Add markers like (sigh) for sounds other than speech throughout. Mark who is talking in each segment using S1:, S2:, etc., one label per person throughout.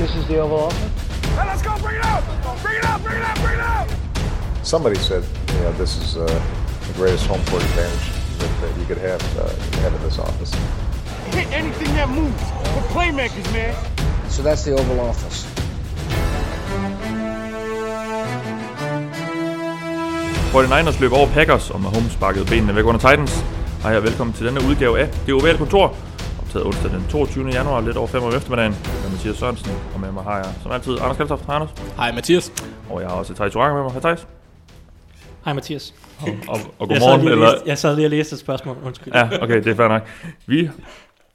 S1: This is the Oval Office.
S2: Hey, let's go! Bring it out! Bring it out! Bring it out! Bring it out!
S3: Somebody said, you know, this is uh, the greatest home court advantage that, that you could have, uh, have in this office.
S2: Hit anything that moves. We're playmakers, man.
S1: So that's the Oval Office.
S4: 49ers løb over Packers, og Mahomes sparkede benene væk under Titans. Hej og velkommen til denne udgave af Det Ovale Kontor. Optaget onsdag den 22. januar, lidt over 5 om eftermiddagen. Jeg er Mathias Sørensen, og med mig har jeg som altid Anders Kaltoft. Hej Anders.
S5: Hej Mathias.
S4: Og jeg har også Thijs Joranger med mig. Hej Thijs.
S6: Hej Mathias.
S4: Og, og, og
S6: Jeg
S4: godmorgen.
S6: lige og
S4: Eller,
S6: læste, jeg sad lige og læste et spørgsmål, undskyld.
S4: ja, okay, det er fair nok. Vi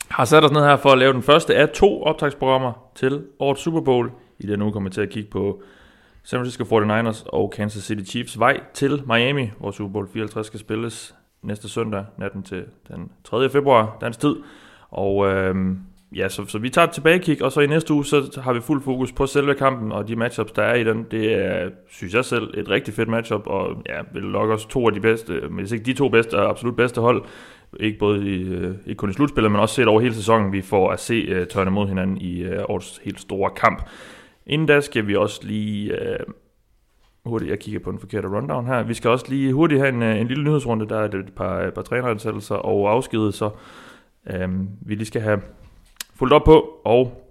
S4: har sat os ned her for at lave den første af to optagsprogrammer til årets Super Bowl. I den uge kommer vi til at kigge på San Francisco 49ers og Kansas City Chiefs vej til Miami, hvor Super Bowl 54 skal spilles næste søndag, natten til den 3. februar, dansk tid. Og øh, ja, så, så vi tager et tilbagekig, og så i næste uge, så har vi fuld fokus på selve kampen og de matchups, der er i den. Det er, synes jeg selv, et rigtig fedt matchup, og ja, vil nok også to af de bedste, men hvis ikke de to bedste, absolut bedste hold, ikke både i, øh, ikke kun i slutspillet, men også set over hele sæsonen, vi får at se uh, tørne mod hinanden i uh, årets helt store kamp. Inden da skal vi også lige uh, hurtigt, jeg kigger på den forkerte rundown her, vi skal også lige hurtigt have en, en lille nyhedsrunde, der er et par, et par træneransættelser og afskedelser, øh, vi lige skal have fulgt op på, og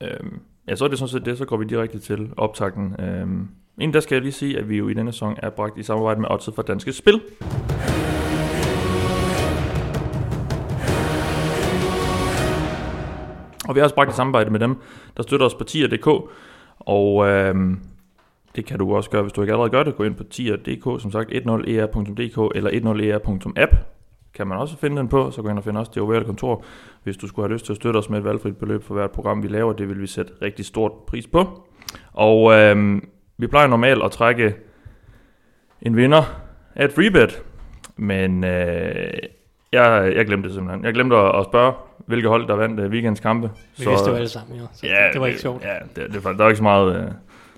S4: øh, ja, så er det sådan set det, så går vi direkte til optakten. Øh, inden der skal jeg lige sige, at vi jo i denne sæson er bragt i samarbejde med Odset for Danske Spil. Og vi har også bragt i samarbejde med dem, der støtter os på tier.dk. Og øh, det kan du også gøre, hvis du ikke allerede gør det. Gå ind på tier.dk, som sagt 10er.dk e eller 10er.app kan man også finde den på, så gå ind og finde også det ovale kontor, hvis du skulle have lyst til at støtte os med et valgfrit beløb for hvert program, vi laver. Det vil vi sætte rigtig stort pris på. Og øhm, vi plejer normalt at trække en vinder af et freebet, men øh, jeg, jeg glemte det simpelthen. Jeg glemte at, at spørge, hvilke hold der vandt øh, weekends kampe.
S6: Vi vidste det alle sammen, jo. Så
S4: Ja,
S6: det, det var ikke sjovt.
S4: Ja, det, det, der var ikke så meget... Øh,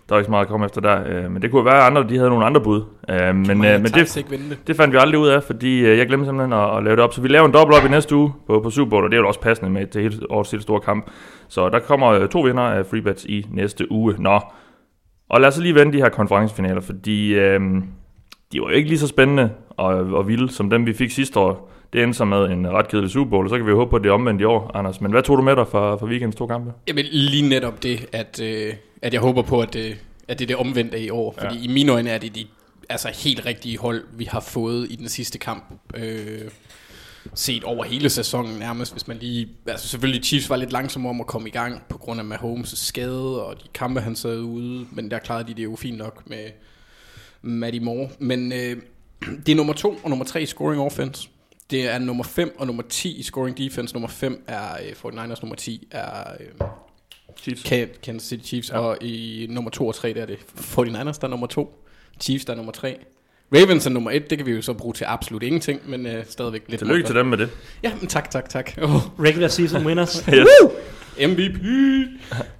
S4: der var ikke så meget at komme efter der, øh, men det kunne være, at andre de havde nogle andre bud. Øh, men øh, men det,
S5: det.
S4: fandt vi aldrig ud af, fordi øh, jeg glemte simpelthen at, at lave det op. Så vi laver en dobbelt op i næste uge på, på Super Bowl, og det er jo også passende med til hele, årets helt store kamp. Så der kommer øh, to vinder af freebets i næste uge. Nå, og lad os lige vende de her konferencefinaler, fordi øh, de var jo ikke lige så spændende og, og vilde som dem, vi fik sidste år. Det endte så med en ret kedelig Super Bowl, og så kan vi jo håbe på, at det er omvendt i år, Anders. Men hvad tog du med dig fra, fra weekends to kampe?
S5: Jamen lige netop det, at, øh, at jeg håber på, at det, at det er det omvendte i år. Fordi
S4: Ja.
S5: i mine øjne er det de altså, helt rigtige hold, vi har fået i den sidste kamp. Øh, set over hele sæsonen nærmest, hvis man lige... Altså selvfølgelig Chiefs var lidt langsomme om at komme i gang på grund af Mahomes' skade og de kampe, han sad ude. Men der klarede de det jo fint nok med Matty Moore. Men øh, (clears throat) det er nummer to og nummer tre scoring offense. Det er nummer 5 og nummer 10 i scoring defense. Nummer 5 er øh, 49ers, nummer 10 er øh,
S4: Chiefs.
S5: Kan- Kansas City Chiefs. Ja. Og i nummer 2 og 3, der er det 49ers, der er nummer 2. Chiefs, der er nummer 3. Ravens er nummer 1, det kan vi jo så bruge til absolut ingenting, men øh, stadigvæk lidt
S4: Tillykke til dem med det.
S5: Ja, men tak, tak, tak. Oh, (laughs)
S6: Regular season winners. (laughs)
S4: Yes.
S5: MVP!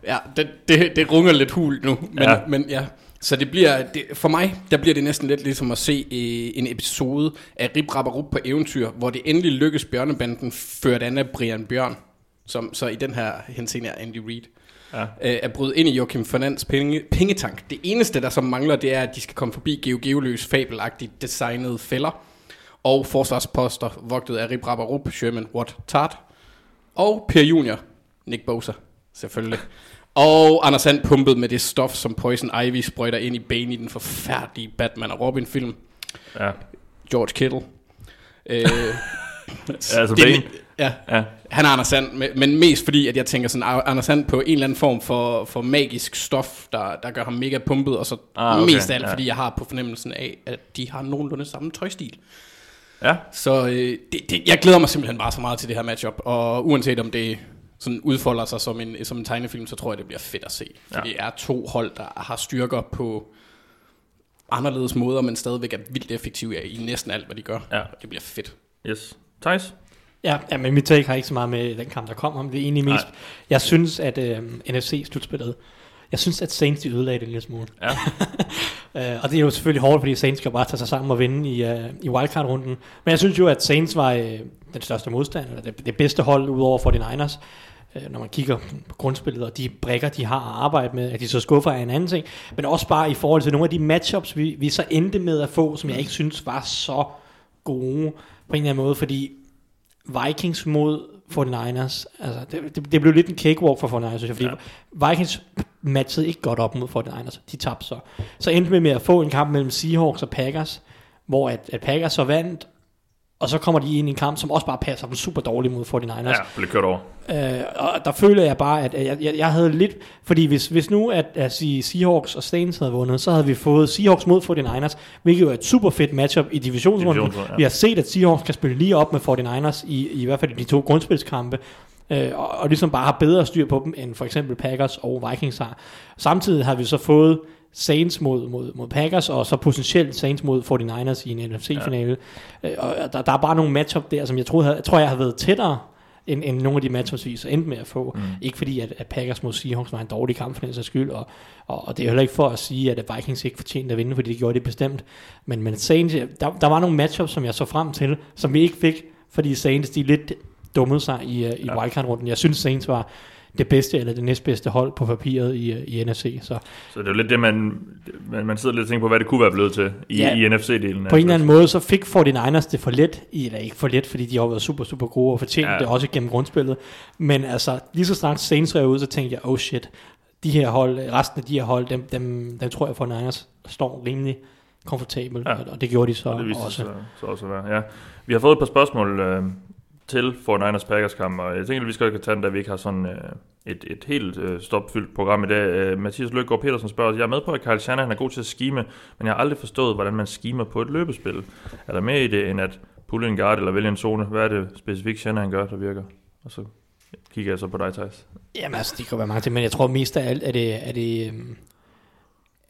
S5: Ja, det, det, det runger lidt hul nu, men
S4: ja,
S5: men ja. Så det bliver, det, for mig, der bliver det næsten lidt ligesom at se øh, en episode af Rip Rap Rup på eventyr, hvor det endelig lykkes Bjørnebanden ført an af Brian Bjørn, som så i den her henseende er Andy Reid.
S4: Ja.
S5: øh, at bryde ind i Joachim Fernands penge, pengetank. Det eneste, der så mangler, det er, at de skal komme forbi Geo Geoløs fabelagtigt designede fælder, og forsvarsposter, vogtet af Rip Rapparup, Sherman Watt Tart, og Per Junior, Nick Bosa, selvfølgelig. (laughs) Og Anders Sand pumpet med det stof, som Poison Ivy sprøjter ind i Bane i den forfærdelige Batman og Robin film.
S4: Ja.
S5: George Kittle. Øh, (laughs)
S4: Altså
S5: det
S4: Bane.
S5: Ja,
S4: Ja.
S5: han er Anders Sand, men- mest fordi, at jeg tænker sådan, Anders Sand på en eller anden form for, for magisk stof, der, der gør ham mega pumpet, og så
S4: ah, okay,
S5: mest af alt,
S4: ja.
S5: fordi jeg har på fornemmelsen af, at de har nogenlunde samme tøjstil.
S4: Ja.
S5: Så øh, det, det, jeg glæder mig simpelthen bare så meget til det her matchup, og uanset om det sådan udfolder sig som en, som en tegnefilm, så tror jeg, det bliver fedt at se. For
S4: Ja.
S5: det er to hold, der har styrker på anderledes måder, men stadigvæk er vildt effektive i næsten alt, hvad de gør.
S4: Ja.
S5: Og det bliver fedt.
S4: Yes. Thijs?
S6: Ja, ja, men mit take har ikke så meget med den kamp, der kom om. Det er egentlig mest,
S4: Nej.
S6: jeg synes, at øh, NFC-slutspillet, jeg synes, at Saints de ødelagde det en lille smule.
S4: Ja. (laughs)
S6: Øh, og det er jo selvfølgelig hårdt, fordi Saints skal bare tage sig sammen og vinde i, uh, i wildcard-runden. Men jeg synes jo, at Saints var øh, den største modstander, eller det, det bedste hold ud over 49ers. Øh, når man kigger på grundspillet, og de brækker, de har at arbejde med, at de så skuffer er en anden ting, men også bare i forhold til nogle af de matchups, vi, vi så endte med at få, som jeg ikke synes var så gode på en eller anden måde, fordi Vikings mod 49ers, altså det, det, det blev lidt en cakewalk for 49ers, synes jeg, fordi ja. Vikings matchede ikke godt op mod 49ers, de tabte så. Så endte vi med at få en kamp mellem Seahawks og Packers, hvor at, at Packers så vandt, og så kommer de ind i en kamp, som også bare passer dem super dårligt mod 49ers.
S4: Ja, blev kørt over.
S6: Øh, og der føler jeg bare, at jeg, jeg, jeg havde lidt... Fordi hvis, hvis nu, at, at sige, Seahawks og Saints havde vundet, så havde vi fået Seahawks mod 49ers, hvilket jo er et super fedt matchup i divisionsrunden.
S4: Divisionsrunden, ja.
S6: Vi har set, at Seahawks kan spille lige op med 49ers, i, i hvert fald i de to grundspilskampe. Øh, og, og ligesom bare har bedre styr på dem, end for eksempel Packers og Vikings har. Samtidig har vi så fået Saints mod, mod, mod Packers, og så potentielt Saints mod 49ers i en NFC-finale. Ja. Øh, og der, der er bare nogle matchup der, som jeg tror, jeg, tror, jeg har været tættere end, end nogle af de matchups, vi så endte med at få. Mm. Ikke fordi, at, at Packers mod Seahawks var en dårlig kamp for den sags skyld, og, og, og det er heller ikke for at sige, at Vikings ikke fortjente at vinde, fordi det gjorde det bestemt. Men, men Saints, der, der var nogle matchups, som jeg så frem til, som vi ikke fik, fordi Saints de lidt dummede sig i, uh, i ja. wildcard-runden. Jeg synes, Saints var det bedste eller det næstbedste hold på papiret i, i NFC. Så
S4: Så det er jo lidt det, man, man, sidder lidt og tænker på, hvad det kunne være blevet til i,
S6: Ja.
S4: i NFC-delen.
S6: på en eller anden måde, så fik 49ers det for let, i- eller ikke for let, fordi de har været super, super gode og fortjent ja. Det også gennem grundspillet. Men altså, lige så snart Saints rev ud, så tænkte jeg, oh shit, de her hold, resten af de her hold, dem, dem, dem tror jeg 49ers står rimelig komfortabelt, ja. Og, det gjorde de så
S4: Og det
S6: også.
S4: sig så, så også være. Ja. Vi har fået et par spørgsmål øh, til 49ers Packers kamp, og jeg tænker, at vi skal tage den, da vi ikke har sådan øh, et, et helt øh, stopfyldt program i dag. Øh, Mathias Løkgaard Petersen spørger os, jeg er med på, at Kyle Shanahan er god til at skime, men jeg har aldrig forstået, hvordan man skimer på et løbespil. Er der mere i det, end at pulle en guard eller vælge en zone? Hvad er det specifikt Shanahan gør, der virker? Og så kigger jeg så på dig, Thijs.
S6: Jamen altså, det kan være mange ting, men jeg tror mest af alt, er det, er det, øhm,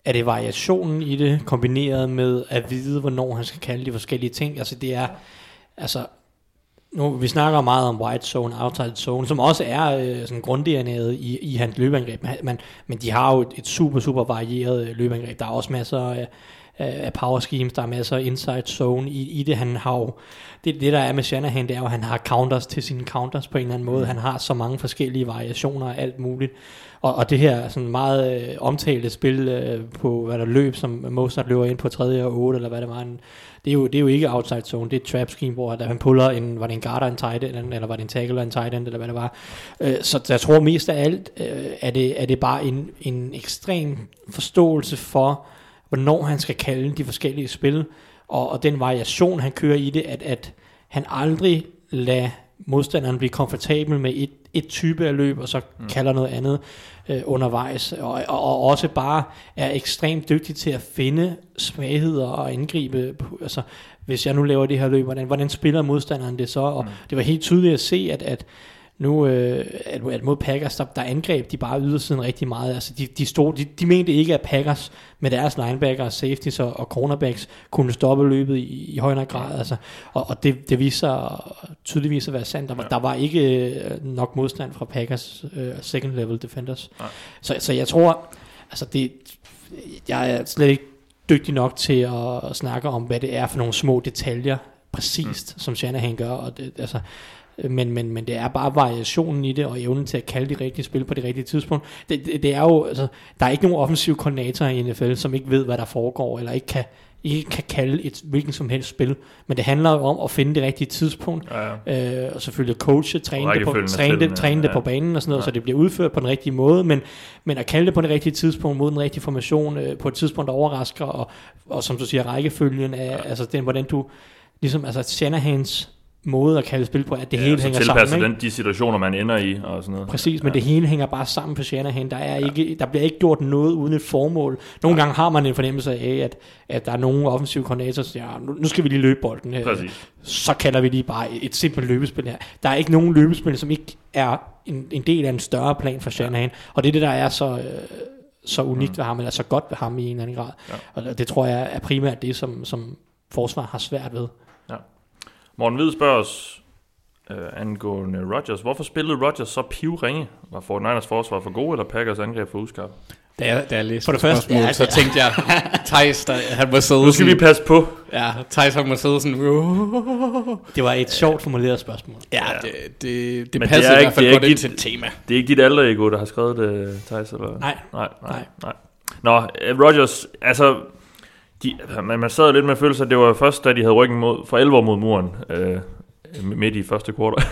S6: er det variationen i det, kombineret med at vide, hvornår han skal kalde de forskellige ting. Altså det er, altså, nu, vi snakker meget om white zone, outside zone, som også er øh, sådan grundDNA'et i, i hans løbeangreb, men, men, de har jo et, et super, super varieret øh, løbeangreb. Der er også masser af, af power schemes, der er masser af inside zone i, i det. Han har jo, det, det der er med Shanahan, det er jo, at han har counters til sine counters på en eller anden måde. Han har så mange forskellige variationer af alt muligt. Og, og det her sådan meget øh, omtalte spil øh, på, hvad der løb, som Mozart løber ind på tredje og 8, eller hvad det var, en, det, er jo, det er jo ikke outside zone, det er et trap scheme, hvor der han puller en, var det en guard og en tight end, eller var det en tackle og en tight end, eller hvad det var. Øh, så jeg tror mest af alt, øh, er, det, er det bare en, en ekstrem forståelse for, hvornår han skal kalde de forskellige spil, og, og den variation, han kører i det, at, at han aldrig lader modstanderen blive komfortabel med et, et type af løb, og så mm. kalder noget andet øh, undervejs, og, og, og også bare er ekstremt dygtig til at finde svagheder og angribe, altså hvis jeg nu laver det her løb, hvordan, hvordan spiller modstanderen det så, og mm. det var helt tydeligt at se, at, at nu, øh, at, at mod Packers, der, der angreb de bare ydersiden rigtig meget. Altså, de, de, stod, de, de mente ikke, at Packers med deres linebackers, safeties og, og cornerbacks kunne stoppe løbet i, i højere grad. Altså, og og det, det viser sig tydeligvis at være sandt. Der ja. der var ikke øh, nok modstand fra Packers øh, second level defenders.
S4: Nej.
S6: Så, så jeg tror, altså det, jeg er slet ikke dygtig nok til at, at snakke om, hvad det er for nogle små detaljer, præcist, mm. som Shanahan gør. Og det, altså, men, men, men det er bare variationen i det, og evnen til at kalde de rigtige spil på det rigtige tidspunkt. Det, det, det er jo, altså, der er ikke nogen offensiv koordinator i NFL, som ikke ved, hvad der foregår, eller ikke kan, ikke kan kalde et hvilken som helst spil. Men det handler jo om at finde det rigtige tidspunkt,
S4: Ja, ja.
S6: øh, og selvfølgelig coache, træne det, på, træne det, træne det
S4: ja.
S6: på banen og sådan noget,
S4: Ja.
S6: så det bliver udført på den rigtige måde, men, men at kalde det på det rigtige tidspunkt, mod den rigtige formation, øh, på et tidspunkt, der overrasker, og, og som du siger, rækkefølgen af, ja. altså den, hvordan du, ligesom, altså Shanahans måde at kalde spil på, at det
S4: ja,
S6: hele hænger sammen. Ikke?
S4: den, de situationer, man ender i og sådan noget.
S6: Præcis, men det hele hænger bare sammen på Shanahan. Der, er ikke, der bliver ikke gjort noget uden et formål. Nogle gange har man en fornemmelse af, at, at der er nogle offensive koordinatorer, der siger, "Ja, nu, nu skal vi lige løbe bolden her.
S4: Præcis.
S6: Så kalder vi lige bare et simpelt løbespil her. Der er ikke nogen løbespil, som ikke er en, en del af en større plan for Shanahan. Og det er det, der er så, øh, så unikt ved ham, eller så godt ved ham i en eller anden grad.
S4: Ja.
S6: Og det tror jeg er primært det, som, som forsvar har svært ved.
S4: Morten Hvid spørger os, øh, angående Rodgers. Hvorfor spillede Rodgers så pivringe? Var 49ers forsvar for gode, eller Packers angreb for uskarp?
S5: Da jeg, da jeg læste
S6: For det første,
S5: spørgsmål,
S6: ja,
S5: så tænkte jeg, Thijs, der, han må sidde
S4: Nu skal vi
S5: sådan,
S4: passe på.
S5: ja, Thijs, han må sidde sådan,
S6: Det var et sjovt formuleret spørgsmål.
S5: ja, det, det, det
S4: er
S5: i
S4: ikke-
S5: hvert fald
S4: det er
S5: godt
S4: ikke
S5: ind
S4: dit-
S5: til et tema.
S4: Det er ikke dit alder ego, der har skrevet det, Thijs, eller?
S6: Nej.
S4: Nej, nej,
S6: Nej.
S4: nej. Nå, øh, Rodgers, altså, de, man, man sad lidt med følelse, at det var først, da de havde ryggen mod, for 11 år mod muren, øh, midt i første kvartal.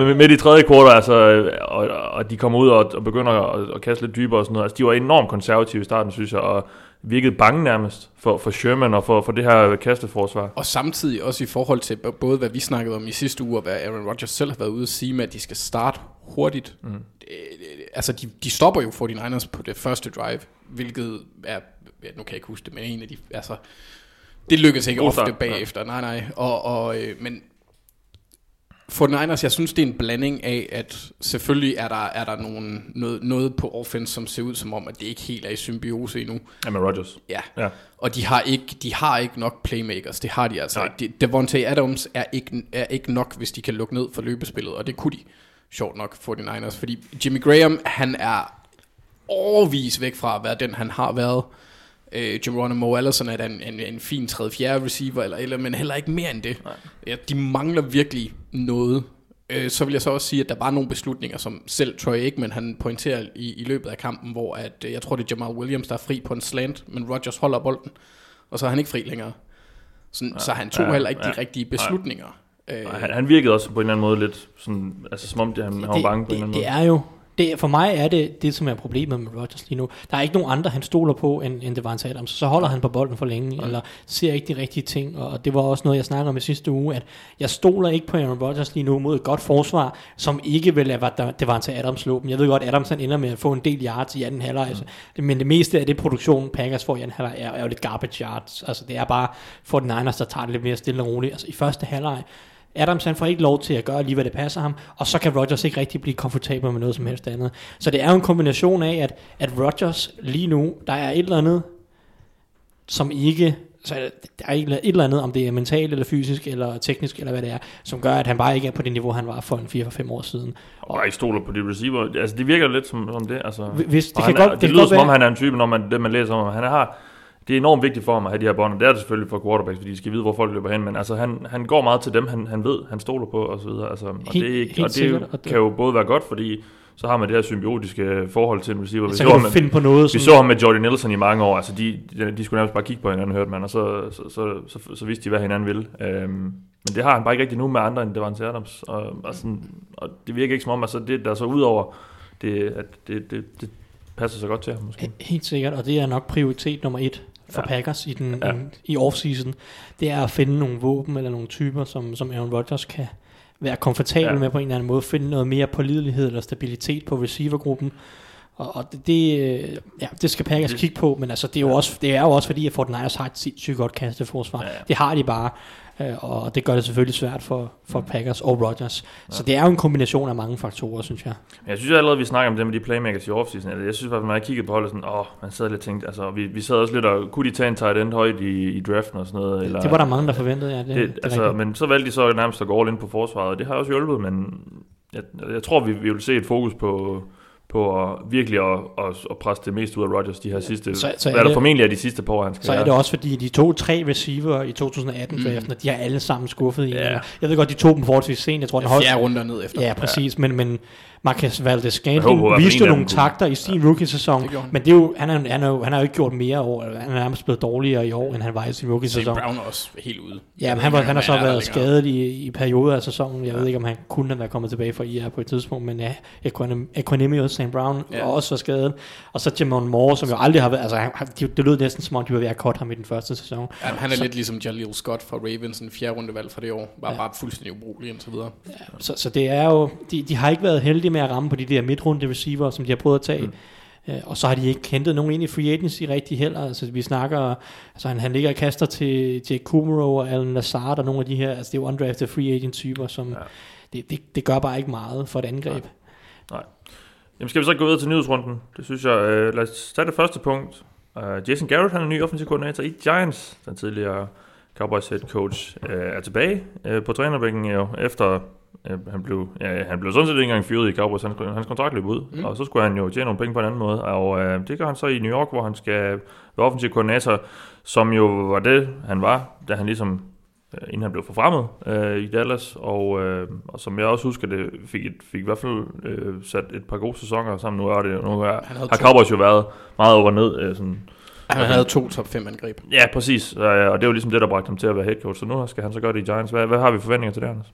S4: (laughs) øh, midt i tredje kvartal, altså, øh, og, og de kommer ud og, og begynder at, at kaste lidt dybere og sådan noget. Altså, de var enormt konservative i starten, synes jeg, og virkede bange nærmest for, for Sherman og for, for det her kasteforsvar.
S5: Og samtidig også i forhold til både, hvad vi snakkede om i sidste uge, og hvad Aaron Rodgers selv har været ude at sige med, at de skal starte hurtigt. Mm. Altså, de, de stopper jo 49ers på det første drive, hvilket er, ja, nu kan jeg ikke huske det, men en af de, altså, det lykkedes ikke
S4: God
S5: ofte bagefter, nej nej, og, og øh, men 49ers, jeg synes, det er en blanding af, at selvfølgelig er der, er der nogen, noget, noget på offense, som ser ud som om, at det ikke helt er i symbiose endnu.
S4: Ja, med Rodgers.
S5: Ja.
S4: Ja.
S5: Og de har ikke, de har ikke nok playmakers. Det har de altså
S4: Nej.
S5: ikke. De, Devontae Adams er ikke, er ikke nok, hvis de kan lukke ned for løbespillet. Og det kunne de, sjovt nok, 49ers. Fordi Jimmy Graham, han er overvis væk fra at være den, han har været. Øh, Geronimo Allison er en, en, en fin 3-4 receiver, eller, eller, men heller ikke mere end det. Ja, de mangler virkelig noget. Øh, så vil jeg så også sige, at der var nogle beslutninger, som selv Troy Aikman han pointerer i, i løbet af kampen, hvor at, øh, jeg tror, det er Jamal Williams, der er fri på en slant, men Rodgers holder bolden, og så er han ikke fri længere. Så, ja, så han tog
S4: ja,
S5: heller ikke de
S4: ja.
S5: rigtige beslutninger. Øh,
S4: Han, han virkede også på en eller anden måde lidt sådan, altså som om det, han, han var bange på en eller anden
S6: det,
S4: måde.
S6: det er jo det, for mig er det det, som er problemet med Rodgers lige nu. Der er ikke nogen andre, han stoler på, end, end Devante Adams. Så holder han på bolden for længe, eller ser ikke de rigtige ting. Og det var også noget, jeg snakkede om i sidste uge, at jeg stoler ikke på Aaron Rodgers lige nu mod et godt forsvar, som ikke vil lade hvad Devante Adams slå dem. Jeg ved godt, Adams han ender med at få en del yards i anden halvleg, altså. men det meste af det produktion, Packers får i anden halvleg, er, er jo lidt garbage yards. Altså det er bare for den Niners, der tager det lidt mere stille og roligt. Altså i første halvleg, Adams han får ikke lov til at gøre lige, hvad det passer ham, og så kan Rodgers ikke rigtig blive komfortabel med noget som helst andet. Så det er jo en kombination af, at, at Rodgers lige nu, der er et eller andet, som ikke, så der er et eller andet, om det er mentalt eller fysisk eller teknisk eller hvad det er, som gør, at han bare ikke er på det niveau, han var for en 4-5 år siden.
S4: Og ikke stoler på de receiver. Altså, det virker lidt som, som det. Altså.
S6: Hvis, det kan
S4: han er,
S6: godt,
S4: det,
S6: det
S4: lyder
S6: godt
S4: som om, han er en type, når man, det man læser om. Han har, det er enormt vigtigt for ham at have de her bånd, og det er det selvfølgelig for quarterbacks, fordi de skal vide, hvor folk løber hen, men altså, han, han går meget til dem, han, han ved, han stoler på, og så videre. Altså, og
S6: Helt-
S4: det,
S6: helt
S4: og det
S6: sikkert, og det-
S4: kan jo både være godt, fordi så har man det her symbiotiske forhold til en receiver. Vi
S6: så
S4: så,
S6: kan
S4: ham,
S6: du finde på noget,
S4: vi
S6: som,
S4: så ham med Jordy Nelson i mange år, altså de, de, de skulle nærmest bare kigge på hinanden, hørte man, og så, så, så, så, så, så vidste de, hvad hinanden ville. Øhm, men det har han bare ikke rigtig nu med andre, end det var en Adams, og, og, sådan, og det virker ikke som om, altså det der så ud over, det, at det, det, det passer så godt til ham måske.
S6: Helt sikkert, og det er nok prioritet nummer et for
S4: Ja.
S6: ja. Packers i, den,
S4: Ja.
S6: ja. i offseason. Det er at finde nogle våben eller nogle typer, som, som Aaron Rodgers kan være komfortabel
S4: Ja.
S6: ja. med på en eller anden måde. Finde noget mere pålidelighed eller stabilitet på receivergruppen. Og, og det, det, øh, ja, det skal Packers kigge på, men altså, det, er jo også, det er jo også fordi, at Fortnite har et sindssygt godt kasteforsvar.
S4: Ja, ja.
S6: Det har de bare, øh, og det gør det selvfølgelig svært for, for Packers og Rodgers. Så det er jo en kombination af mange faktorer, synes jeg.
S4: Men Jeg synes allerede, vi snakker om det med de playmakers i offseason. Eller jeg synes faktisk, når jeg kiggede på holdet, sådan, åh, man sad lidt og tænkte, altså, vi, vi sad også lidt og, kunne de tage en tight end højt i, i draften og sådan noget? Eller,
S6: det var der mange, der forventede, ja. Det,
S4: det,
S6: det,
S4: altså,
S6: rigtigt.
S4: men så valgte de så nærmest at gå all in på forsvaret, og det har også hjulpet, men jeg, jeg tror, vi, vi vil se et fokus på, på at virkelig at, at, at presse det mest ud af Rodgers de her sidste,
S6: Så-
S4: så,
S6: så er
S4: hvad der
S6: det-
S4: formentlig er de sidste par år, han skal
S6: Så er det også fordi, de to tre receiver i 2018 mm. draften, de har alle sammen skuffet i.
S4: Ja.
S6: Jeg ved godt, de tog dem forholdsvis sent. Jeg tror, den holdt...
S5: Fjerde runder ned efter.
S6: Ja, præcis. Men, men Marcus Valdez Scantling viste nogle takter i sin rookie-sæson.
S5: Det.
S6: Men det er jo, han, er, han, er jo, han har jo ikke gjort mere år. Han er nærmest blevet dårligere i år, end han var i sin rookie-sæson.
S5: Brown er også helt ude.
S6: Ja, men han, var, han har så
S5: der
S6: været
S5: længere.
S6: skadet i, i perioder af sæsonen. Jeg ved ikke, om han kunne have været kommet tilbage fra IR på et tidspunkt, men ja, Equanim- Equanimous St. Brown
S5: Ja.
S6: ja. også var skadet. Og så Jamon Moore, som jo aldrig har været, altså han, det, det lød næsten som om, de var ved at cut ham i den første sæson.
S5: Ja, han er lidt ligesom Jaleel Scott fra Ravens, en fjerde rundevalg fra det år. Var ja.
S6: Ja.
S5: bare fuldstændig ubrugelig indtil videre.
S6: Så, så det er jo, de, de har ikke været heldige med at ramme på de der midtrunde receiver, som de har prøvet at tage. Mm. Uh, og så har de ikke hentet nogen ind i free agency rigtig heller. Altså vi snakker, altså han, han ligger og kaster til, til Kumaro og Alan Lazard og nogle af de her, altså det er jo undrafted free agent typer, som
S4: Ja.
S6: det, det, det gør bare ikke meget for et angreb.
S4: Jamen skal vi så gå videre til nyhedsrunden? Det synes jeg. Øh, lad os tage det første punkt. Uh, Jason Garrett, han er ny offensiv koordinator i Giants. Den tidligere Cowboys head coach uh, er tilbage uh, på trænerbænken jo, efter øh, han blev, ja, han blev sådan set ikke engang fyret i Cowboys, hans, hans kontrakt løb ud, mm. og så skulle han jo tjene nogle penge på en anden måde, og øh, det gør han så i New York, hvor han skal være offensiv koordinator, som jo var det, han var, da han ligesom øh, inden han blev forfremmet øh, i Dallas, og, øh, og som jeg også husker, det fik, et, fik i hvert fald øh, sat et par gode sæsoner sammen. Nu er det nu er,
S5: Han
S4: har. Cowboys jo været meget over og ned. Øh, sådan.
S5: Han havde to top 5 angreb.
S4: Ja, præcis, øh, og det jo ligesom det, der bragte ham til at være head coach, så nu skal han så gøre det i Giants. Hvad, hvad har vi forventninger til det, Anders?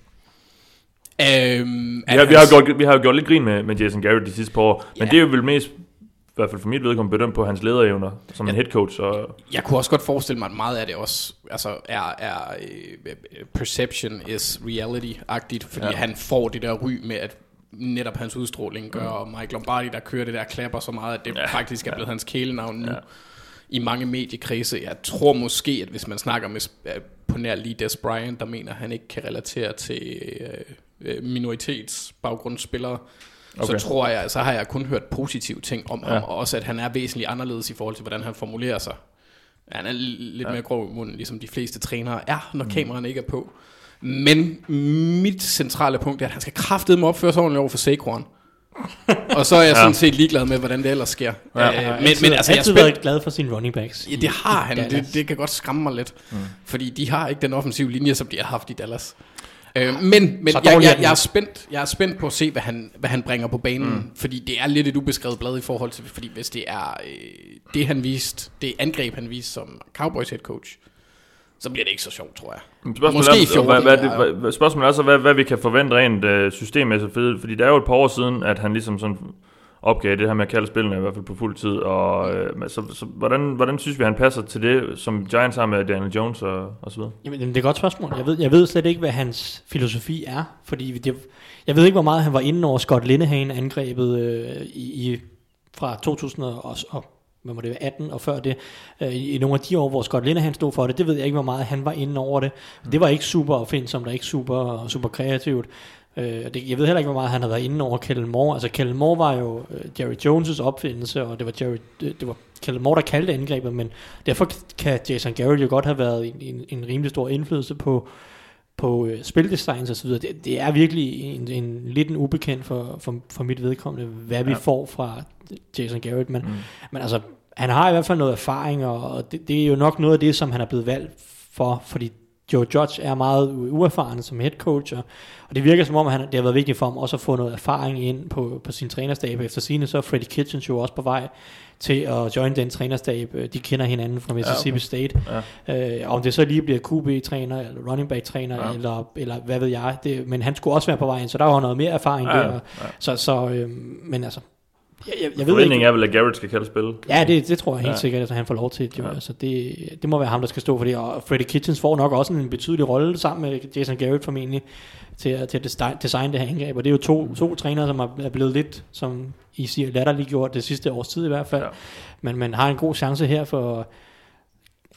S5: Øhm,
S4: Vi har, vi, har jo gjort, vi har jo gjort lidt grin med, med Jason Garrett de sidste par år, men
S5: Ja.
S4: det er jo vel mest, i hvert fald for mit vedkommende, bedømt på hans lederevner som en head coach. Og,
S5: Jeg kunne også godt forestille mig, at meget af det også altså er, er øh, perception is reality-agtigt, fordi
S4: Ja.
S5: ja. han får det der ry med, at netop hans udstråling gør, og Mike Lombardi, der kører det der klapper så meget, at det
S4: Ja.
S5: ja. faktisk er blevet hans kælenavn nu
S4: Ja.
S5: ja. i mange mediekredse. Jeg tror måske, at hvis man snakker med øh, på nær lige Des Bryant, der mener, at han ikke kan relatere til øh, minoritetsbaggrundsspillere, okay. Så tror jeg, så har jeg kun hørt positive ting om
S4: Ja.
S5: ja. ham, og også at han er væsentligt anderledes i forhold til, hvordan han formulerer sig. Han er lidt ja. mere grov i munden, ligesom de fleste trænere er, når mm. kameraerne ikke er på. Men mit centrale punkt er, at han skal kraftedeme opføre sig ordentligt over for Saquon. og så er jeg sådan set ligeglad med, hvordan det ellers sker.
S4: Ja.
S5: Øh,
S6: har
S5: men, men altså, jeg er
S6: altid
S5: spændt.
S6: været glad for sine running backs.
S5: Ja, det har han. Det, det kan godt skræmme mig lidt. Mm. Fordi de har ikke den offensive linje, som de har haft i Dallas. Øh, men men jeg,
S6: er
S5: jeg, jeg, er spændt, jeg er spændt på at se, hvad han, hvad han bringer på banen. Mm. Fordi det er lidt et ubeskrevet blad i forhold til, fordi hvis det er øh, det, han viste, det angreb, han viste som Cowboys head coach, så bliver det ikke så sjovt, tror jeg.
S4: Spørgsmålet
S5: Måske
S4: er,
S5: 14,
S4: hvad, hvad, det, hvad, spørgsmålet er så, hvad, hvad vi kan forvente rent øh, systemmæssigt, fordi det er jo et par år siden, at han ligesom sådan opgav det her med at kalde spillene i hvert fald på fuld tid, og øh, så, så, hvordan, hvordan synes vi, han passer til det, som Giants har med Daniel Jones og, og så videre?
S6: Jamen, det er et godt spørgsmål. Jeg ved, jeg ved slet ikke, hvad hans filosofi er, fordi det, jeg ved ikke, hvor meget han var inde over Scott Linehan angrebet øh, i, i, fra 2000 og, og hvad må det være, 18 og før det, øh, i, i nogle af de år, hvor Scott Linehan stod for det, det ved jeg ikke, hvor meget han var inde over det. Det var ikke super opfindsomt, og ikke super, super kreativt. Øh, og det, jeg ved heller ikke, hvor meget han har været inde over Kellen Moore. Altså Kellen Moore var jo øh, Jerry Jones' opfindelse, og det var, Jerry, det, det var Kellen Moore, der kaldte angrebet, men derfor kan Jason Garrett jo godt have været en, en, en rimelig stor indflydelse på, på øh, spildesigns og så videre. Det, det er virkelig en, en lidt en ubekendt for, for, for mit vedkommende, hvad vi
S4: Ja.
S6: får fra Jason Garrett, men, mm. men altså, han har i hvert fald noget erfaring, og og det, det er jo nok noget af det, som han er blevet valgt for, fordi Joe Judge er meget uerfaren som head coach, og, og det virker som om, han, det har været vigtigt for ham også at få noget erfaring ind på, på sin trænerstab. Efter sine så er Freddie Kitchens jo også på vej til at join den trænerstab. Øh, De kender hinanden fra Mississippi ja, okay. State. Ja. Øh, om det så lige bliver QB-træner, eller running back-træner,
S4: Ja.
S6: eller, eller hvad ved jeg. Det, men han skulle også være på vej ind, så der var noget mere erfaring
S4: ja,
S6: der.
S4: ja.
S6: Så, så øh, men altså, jeg, jeg, jeg ved ikke.
S4: er vel, at Garrett skal kalde spil.
S6: Ja, det, det tror jeg helt
S4: Ja.
S6: sikkert, at han får lov til. Jo.
S4: Ja.
S6: Altså, det, det må være ham, der skal stå for det. Og Freddie Kitchens får nok også en betydelig rolle sammen med Jason Garrett formentlig til, at- til at desi- designe det her angreb. Og det er jo to, to trænere, som er blevet lidt, som I siger, latterligt gjort det sidste års tid i hvert fald.
S4: Ja.
S6: Men man har en god chance her for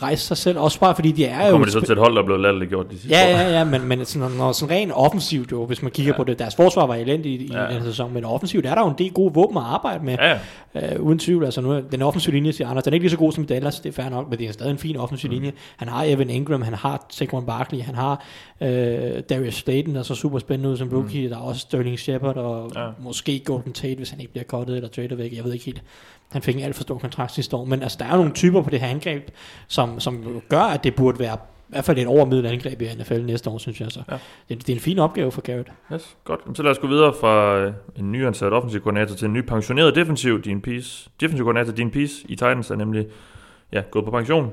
S6: rejse sig selv. Også bare fordi de er jo...
S4: Kommer de så til et hold, der er blevet latterligt gjort de sidste
S6: Ja,
S4: år?
S6: ja, ja, men, men sådan, når sådan rent offensivt jo, hvis man kigger
S4: Ja.
S6: ja. på det, deres forsvar var elendigt i,
S4: Ja.
S6: i den her sæson, men offensivt er der jo en del gode våben at arbejde med.
S4: Ja, ja.
S6: Uh, uden tvivl, altså nu, den offensive linje, siger Anders, den er ikke lige så god som Dallas, det er fair nok, men det er stadig en fin offensiv
S4: Mm.
S6: linje. Han har Evan Ingram, han har Saquon Barkley, han har uh, Darius Slayton, der så super spændende ud som rookie, der er også Sterling Shepard, og
S4: Mm. Ja.
S6: ja. måske Golden Tate, hvis han ikke bliver cuttet eller traded væk, jeg ved ikke helt. Han fik en alt for stor kontrakt sidste år, men altså, der er nogle typer på det her angreb, som, som gør, at det burde være i hvert fald et overmiddel angreb i NFL næste år, synes jeg så.
S4: Ja.
S6: Det, det, er en fin opgave for Garrett.
S4: Yes, godt. Så lad os gå videre fra øh, en nyansat offensiv koordinator til en ny pensioneret defensiv Dean Peace. Defensiv koordinator Dean Peace i Titans er nemlig ja, gået på pension.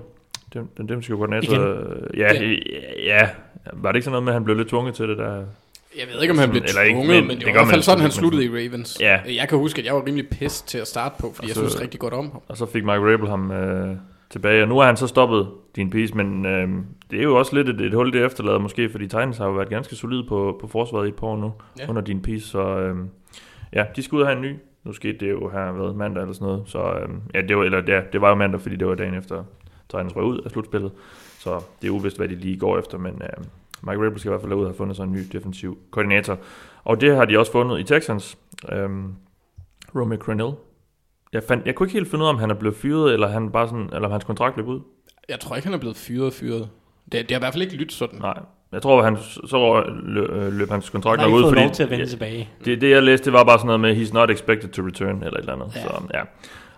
S4: Den, den defensive koordinator...
S6: Igen.
S4: øh, Ja.
S5: ja,
S4: ja, var det ikke sådan noget med, at han blev lidt tvunget til det der?
S5: Jeg ved ikke, om han blev
S4: Eller ikke,
S5: tvunget,
S4: men
S5: men, det,
S4: det
S5: var i hvert fald sådan, han sluttede i Ravens.
S4: Ja.
S5: Jeg kan huske, at jeg var rimelig pissed til at starte på, fordi
S4: Og
S5: jeg
S4: så-
S5: synes rigtig godt om ham.
S4: Og så fik Mike Rabel ham øh, tilbage, og nu er han så stoppet Dean Peace, men øh, det er jo også lidt et, et hul, det efterlader måske, fordi Titans har jo været ganske solid på, på forsvaret i et par år nu, ja. Under Dean Peace, så øh, ja, de skal ud og have en ny. Nu skete det jo her ved mandag eller sådan noget, så øh, ja, det var, eller, ja, det var jo mandag, fordi det var dagen efter Titans var ud af slutspillet, så det er uvist, hvad de lige går efter, men øh, Mike Rabel skal i hvert fald ud og have fundet sig en ny defensiv koordinator, og det har de også fundet i Texans. Øh, Romeo Crennel, jeg, fandt, jeg kunne ikke helt finde ud af, om han er blevet fyret, eller, han bare sådan, eller om hans kontrakt løb ud.
S5: Jeg tror ikke, han er blevet fyret fyret. Det, det har i hvert fald ikke lyttet sådan.
S4: Nej. Jeg tror, han, så løb, øh, løb hans kontrakt
S6: Han har
S4: nok ud,
S6: fået
S4: fordi
S6: lov til at vende tilbage.
S4: det, det, jeg læste, det var bare sådan noget med, he's not expected to return, eller et eller andet.
S6: Ja.
S4: Ja. Så, ja.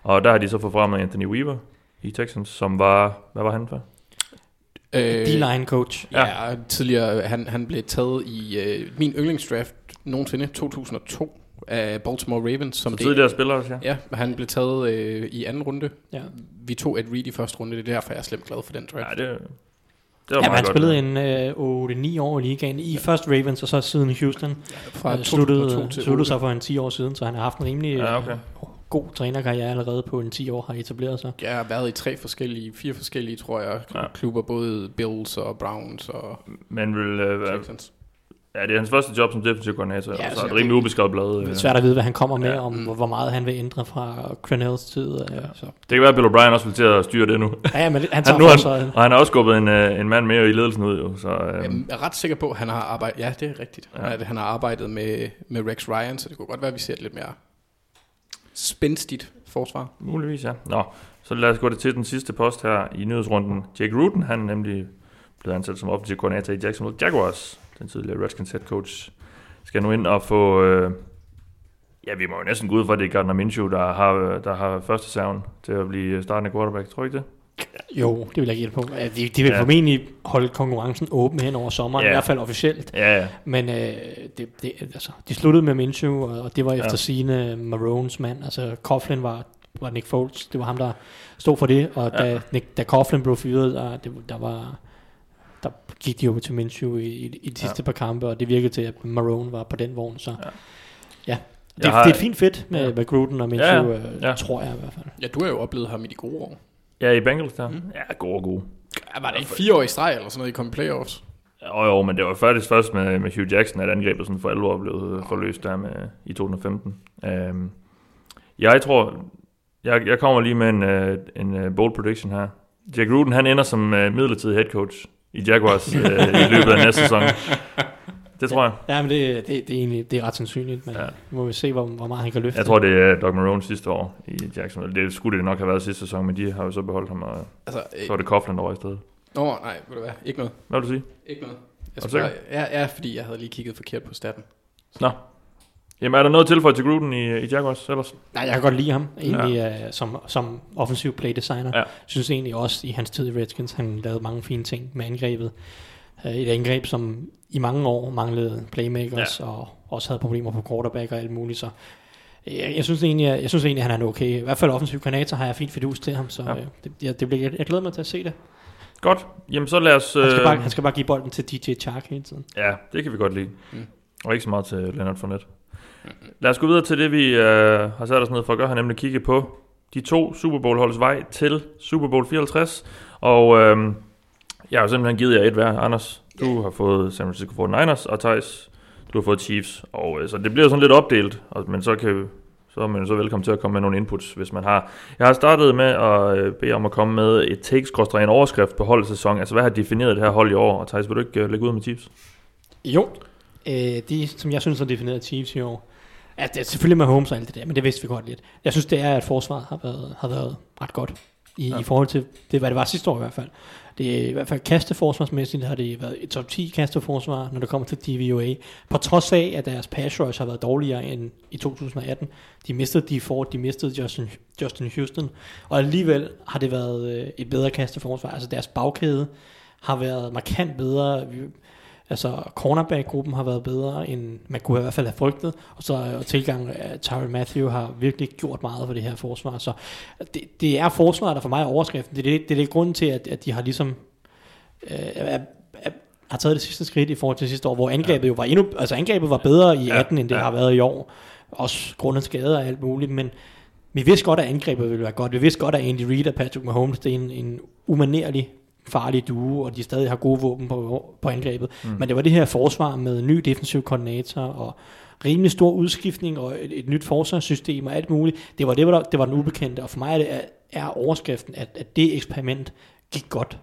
S4: Og der har de så fået frem med Anthony Weaver i Texans, som var, hvad var han for?
S5: Øh,
S6: D-line coach.
S5: Ja, ja tidligere, han, han blev taget i øh, min yndlingsdraft nogensinde, 2002, af Baltimore Ravens. Som
S4: Så
S5: det-
S4: tidligere spiller også, ja.
S5: Ja, han blev taget øh, i anden runde.
S6: Ja.
S5: Vi tog Ed Reed i første runde, det er derfor, jeg er slemt glad for den draft.
S4: Ja, det, det var
S6: Ja,
S4: meget
S6: han
S4: godt.
S6: spillede en øh, 8-9 år i ligaen. I først Ravens, og så siden Houston.
S5: Fra
S6: Øh, sluttede,
S5: 2002 til
S6: sluttede
S5: 8.
S6: sig for en 10 år siden, så han har haft en rimelig
S4: Ja,
S6: ja,
S4: okay.
S6: okay. God trænerkarriere allerede på en 10 år, har etableret sig.
S5: Jeg har været i tre forskellige, fire forskellige, tror jeg,
S4: Ja.
S5: klubber, både Bills og Browns og
S4: Men vil, øh,
S5: Texans.
S4: ja, det er hans første job som defensiv koordinator, Ja, og så
S6: så
S4: er det
S6: det-
S4: rimelig ubeskrevet blad.
S6: Det
S4: Øh.
S6: er svært at vide, hvad han kommer med,
S4: Ja.
S6: om hvor, hvor meget han vil ændre fra Crenells tid. Ja. Så.
S4: Det kan være, at Bill O'Brien også vil til at styre det nu.
S6: Ja, ja, men det- han
S4: Han,
S6: tager
S4: nu
S6: for
S4: han,
S6: sig.
S4: og han har også skubbet en, øh, en mand mere i ledelsen ud, jo, så øh,
S5: Jeg er ret sikker på, at han har arbejdet, ja, det er rigtigt,
S4: Ja.
S5: at han har arbejdet med, med Rex Ryan, så det kunne godt være, at vi ser et lidt mere spændstigt forsvar.
S4: muligvis, ja. Nå, så lad os gå det til den sidste post her i nyhedsrunden. Jake Ruden, han er nemlig blevet ansat som offensiv koordinator i Jacksonville Jaguars. Den tidligere Redskins head coach skal nu ind og få... Øh, ja, vi må jo næsten gå ud fra, at det er Gardner Minshew, der har, der har første savn til at blive startende quarterback. Tror jeg ikke det?
S6: Jo, det vil jeg gætte på. De, de vil
S4: Ja.
S6: formentlig holde konkurrencen åben hen over sommeren,
S4: Ja.
S6: i hvert fald officielt.
S4: Ja, ja.
S6: Men øh, det, det, altså, de sluttede med Minshew, og og det var efter
S4: Ja.
S6: sine Maroons mand. Altså, Coughlin var, var Nick Foles. Det var ham, der stod for det. Og da,
S4: Ja.
S6: Nick, da Coughlin blev fyret, der, det, der var... Der gik de over til Minshew i, i, i de sidste
S4: Ja.
S6: par kampe, og det virkede til, at Marone var på den vogn. Så
S4: Ja.
S6: ja. Det,
S4: har-
S6: det er et fint fedt med,
S4: Ja.
S6: med Gruden og Minshew,
S4: ja.
S6: Ja.
S4: ja.
S6: tror jeg i hvert fald.
S5: Ja, du har jo oplevet ham i de gode år.
S4: Ja, i Bengals der. Mm. Ja, gode og gode.
S5: Ja, var det ikke fire år i streg eller sådan noget, I kom i playoffs?
S4: Jo, jo, men det var faktisk først med, med Hugh Jackson, at angrebet sådan for alvor blev øh, forløst der med, i 2015. Um, jeg tror, jeg, jeg kommer lige med en, uh, en uh, bold prediction her. Jack Gruden, han ender som uh, midlertidig head coach i Jaguars uh, (laughs) i løbet af næste sæson. Det tror jeg.
S6: Ja, men det, det, det er egentlig det er ret sandsynligt, men
S4: Ja.
S6: må vi se, hvor, hvor meget han kan løfte.
S4: Jeg tror, det er Doug Marone sidste år i Jacksonville. Det skulle det nok have været sidste sæson, men de har jo så beholdt ham, og
S5: Altså, øh,
S4: så er det Coughlin over i stedet.
S5: Nå, nej, ved du hvad? Ikke noget.
S4: Hvad vil du sige?
S5: Ikke noget. Jeg
S4: Er du
S5: spørger, ja, ja, fordi jeg havde lige kigget forkert på staten.
S4: Nå. Jamen, er der noget tilføjet til Gruden i, i Jaguars ellers?
S6: Nej, jeg kan godt lide ham, egentlig ja. som, som offensiv play designer.
S4: Ja.
S6: Ja. synes egentlig også, i hans tid i Redskins, han lavede mange fine ting med angrebet. Øh, Et angreb, som i mange år manglede playmakers, ja. og også havde problemer på quarterback og alt muligt, så jeg, jeg, synes egentlig, jeg, jeg synes egentlig, han er okay. I hvert fald offensiv koordinator har jeg fint fidus til ham, så
S4: Ja.
S6: ja. det, jeg, det bliver, jeg, jeg glæder mig til at se det.
S4: Godt. Jamen, så lad os...
S6: Han skal,
S4: øh,
S6: bare, han skal bare give bolden til DJ Chark hele tiden.
S4: Ja, det kan vi godt lide.
S5: Mm.
S4: Og ikke så meget til Leonard Fournette. Lad os gå videre til det, vi øh, har sat os ned for at gøre, har nemlig kigge på de to Super Bowl holdes vej til Super Bowl 54. Og øh, jeg har jo simpelthen givet jer et hver. Anders, du har fået San Francisco 49ers, og Thijs, du har fået Chiefs. Og øh, så det bliver sådan lidt opdelt, og, men så kan så er man så velkommen til at komme med nogle inputs, hvis man har. Jeg har startet med at øh, bede om at komme med et tekst en overskrift på holdets sæson. Altså, hvad har defineret det her hold i år? Og Thijs, vil du ikke øh, lægge ud med Chiefs?
S6: Jo. Øh, de, som jeg synes har defineret Chiefs i år, Ja, det er selvfølgelig med Holmes og alt det der, men det vidste vi godt lidt. Jeg synes, det er, at forsvaret har været, har været ret godt i,
S4: ja.
S6: i forhold til, det, hvad det var sidste år i hvert fald. Det er i hvert fald kasteforsvarsmæssigt har det været et top 10 kasteforsvar, når det kommer til DVOA. På trods af, at deres pass rush har været dårligere end i 2018. De mistede de Ford, de mistede Justin, Justin Houston, og alligevel har det været øh, et bedre kasteforsvar. Altså deres bagkæde har været markant bedre. Altså, cornerback-gruppen har været bedre, end man kunne i hvert fald have frygtet. Og så og tilgang af Tyron Matthew har virkelig gjort meget for det her forsvar. Så det, det er forsvaret, der for mig er overskriften. Det er det, det, er det grunden til, at, at de har ligesom... Øh, er, er, har taget det sidste skridt i forhold til sidste år, hvor angrebet jo var endnu, altså angrebet var bedre i
S4: Ja,
S6: 18, end det
S4: ja.
S6: har været i år. Også grundet skader og alt muligt, men vi vidste godt, at angrebet ville være godt. Vi vidste godt, at Andy Reid og Patrick Mahomes, det er en, en umanerlig farlig duo, og de stadig har gode våben på, på angrebet. Mm. Men det var det her forsvar med ny defensiv koordinator og rimelig stor udskiftning og et, et nyt forsvarssystem og alt muligt. Det var, det var, det var den ubekendte, og for mig er, det, er, er overskriften, at, at det eksperiment gik godt.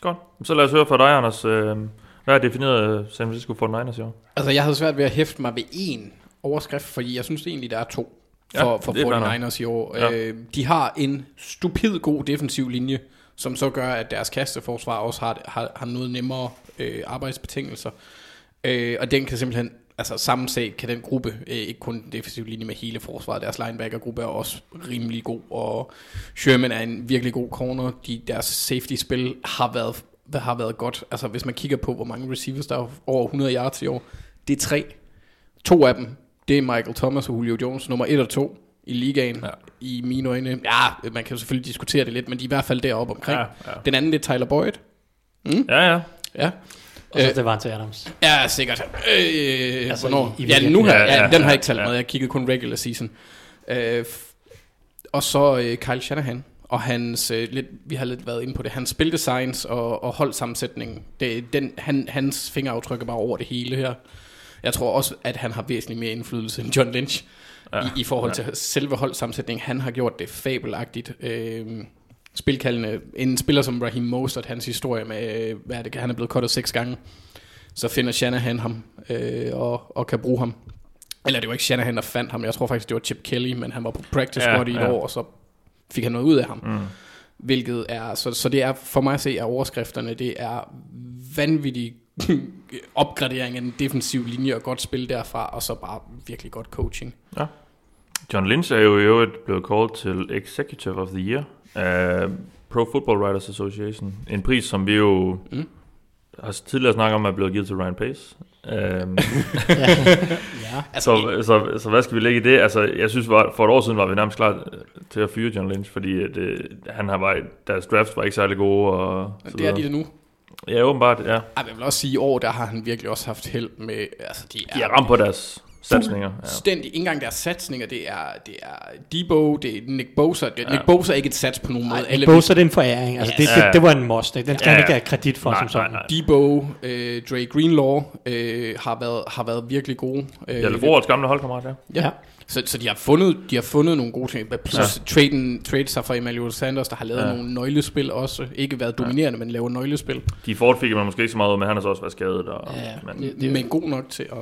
S4: Godt. Så lad os høre fra dig, Anders. Øh, Hvad har defineret øh, San Francisco 49ers i år?
S5: Altså, jeg havde svært ved at hæfte mig ved en overskrift, fordi jeg synes egentlig, der er to
S4: Ja,
S5: for, for
S4: er fair nok.
S5: 49ers i år.
S4: Ja.
S5: Øh, de har en stupid god defensiv linje, som så gør, at deres kasteforsvar også har, har, har noget nemmere øh, arbejdsbetingelser. Øh, og den kan simpelthen, altså sammenset kan den gruppe, øh, ikke kun defensiv linje med hele forsvaret, deres linebackergruppe er også rimelig god, og Sherman er en virkelig god corner. De, deres safety-spil har været, har været godt. Altså hvis man kigger på, hvor mange receivers der er over 100 yards i år, det er tre. To af dem, det er Michael Thomas og Julio Jones, nummer 1 og 2 i ligaen, ja. i mine øjne. Ja, man kan jo selvfølgelig diskutere det lidt, men de er i hvert fald deroppe omkring.
S4: Ja, ja.
S5: Den anden, det er Tyler Boyd.
S4: Ja, ja.
S5: Ja,
S6: Og så
S5: Øh,
S6: det var til Adams.
S5: Ja, sikkert. Øh, altså, hvornår?
S6: i- i
S5: ja, nu her.
S4: Ja,
S5: Ja,
S4: ja,
S5: den har jeg ikke talt
S4: ja.
S5: med. Jeg kiggede kun regular season. Øh, og så øh, Kyle Shanahan. Og hans, øh, lidt, vi har lidt været inde på det, hans spildesigns og, og holdsammensætning, det, den, han, hans fingeraftryk er bare over det hele her. Jeg tror også, at han har væsentligt mere indflydelse end John Lynch ja. i, i forhold ja. til selve holdsammensætningen. Han har gjort det fabelagtigt. Øh, spilkaldende. En spiller som Raheem Mostert, hans historie med, øh, hvad er det, han er blevet kottet seks gange. Så finder Shanahan ham øh, og, og kan bruge ham. Eller det var ikke Shanahan, der fandt ham. Jeg tror faktisk, det var Chip Kelly, men han var på practice
S4: Ja,
S5: squad i et
S4: ja.
S5: år, og så fik han noget ud af ham. Mm. Hvilket er, så, så det er for mig at se af overskrifterne, det er vanvittig (laughs) opgradering af den defensive linje og godt spil derfra, og så bare virkelig godt coaching.
S4: John Lynch er jo i øvrigt blevet called til Executive of the Year af Pro Football Writers Association. En pris, som vi jo
S5: Mm.
S4: har tidligere snakket om, er blevet givet til Ryan Pace. Um, (laughs)
S6: Ja.
S5: Altså,
S4: så, så, så hvad skal vi lægge i det? Altså, jeg synes, for et år siden var vi nærmest klar til at fyre John Lynch, fordi at, øh, han har bare, deres drafts var ikke særlig gode. Og så
S5: det er de det nu.
S4: Ja, åbenbart, ja.
S5: Ej, jeg vil også sige, i år, der har han virkelig også haft held med, altså de er,
S4: De er ramt på deres satsninger. Ja.
S5: Fuldstændig. Ikke engang deres satsninger, det er, det er Debo, det er Nick Bosa. Det,
S4: Ja.
S5: Nick Bosa er ikke et sats på nogen måde. Alle
S6: Bosa det er en foræring. Altså,
S5: Ja.
S6: det, det,
S4: Ja.
S6: det, var en must. Ikke? Den skal
S4: Ja, ja.
S6: ikke have kredit for
S4: Nej,
S6: som sådan.
S4: nej, nej.
S5: Debo, øh, Dre Greenlaw øh, har, været, har været virkelig gode. Øh,
S4: Ja, Leforets gamle holdkammerat, ja.
S5: ja.
S6: Ja.
S5: Så, så de har fundet de har fundet nogle gode ting. Plus ja. traden, trade sig for Emmanuel Sanders, der har lavet
S4: Ja.
S5: ja. nogle nøglespil også. Ikke været dominerende, men laver nøglespil.
S4: De Ford fik man måske ikke så meget ud, men han har så også været skadet. Og,
S6: Ja,
S4: men,
S6: det-
S5: Det, men god nok til at...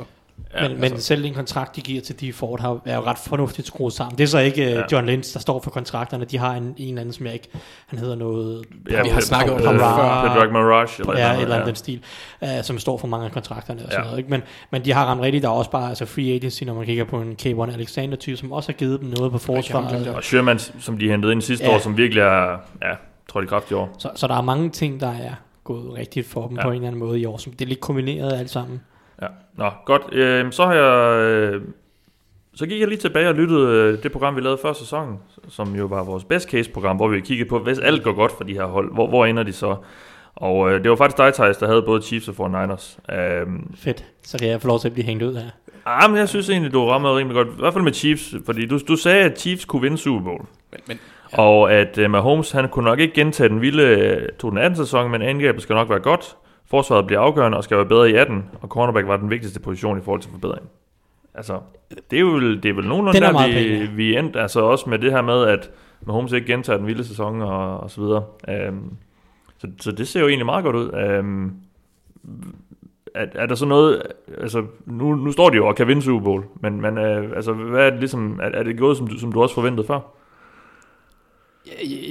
S4: ja,
S6: men, men selv den kontrakt, de giver til de Ford, har, er jo ret fornuftigt skruet sammen. Det er så ikke
S4: Ja.
S6: ja. John Lynch, der står for kontrakterne. De har en, en eller anden, som jeg ikke... Han hedder noget...
S4: ja,
S5: vi har snakket om
S4: det
S6: før.
S4: Pedro Mirage. Eller
S6: ja, et eller andet den stil, uh, som står for mange af kontrakterne og sådan
S4: Ja.
S6: noget. Ikke? Men, men de har ramt rigtigt, der er også bare altså free agency, når man kigger på en K1 Alexander type, som også har givet dem noget på forsvaret.
S4: Og Sherman, som de hentede ind sidste
S6: Ja.
S4: år, som virkelig er, ja, tror de kraft i år.
S6: Så, så der er mange ting, der er gået rigtigt for dem
S4: Ja.
S6: ja. på en eller anden måde i år, som det er lidt kombineret alt sammen.
S4: Nå, godt. Øh, så har jeg... Øh, så gik jeg lige tilbage og lyttede øh, det program, vi lavede før sæsonen, som jo var vores best case program, hvor vi kiggede på, hvis alt går godt for de her hold, hvor, hvor ender de så? Og øh, det var faktisk dig, Thijs, der havde både Chiefs og 49ers. Øh,
S6: Fedt. Så kan jeg få lov til at blive hængt ud her.
S4: ah, men jeg synes egentlig, du rammer rimelig godt. I hvert fald med Chiefs, fordi du, du sagde, at Chiefs kunne vinde Super Bowl.
S5: Men, men
S4: Ja. Og at uh, Mahomes, han kunne nok ikke gentage den vilde øh, 2018-sæson, men angrebet skal nok være godt. Forsvaret bliver afgørende og skal være bedre i 18, og cornerback var den vigtigste position i forhold til forbedring. Altså, det er jo det er vel nogenlunde,
S6: er
S4: der vi, vi endte, altså også med det her med, at Mahomes ikke gentager den vilde sæson og, og så videre. Um, så, så det ser jo egentlig meget godt ud. Um, er, er der så noget, altså nu, nu står de jo og kan vinde Super Bowl, men, men uh, altså, hvad er det ligesom, er, er det gået, som du, som du også forventede før?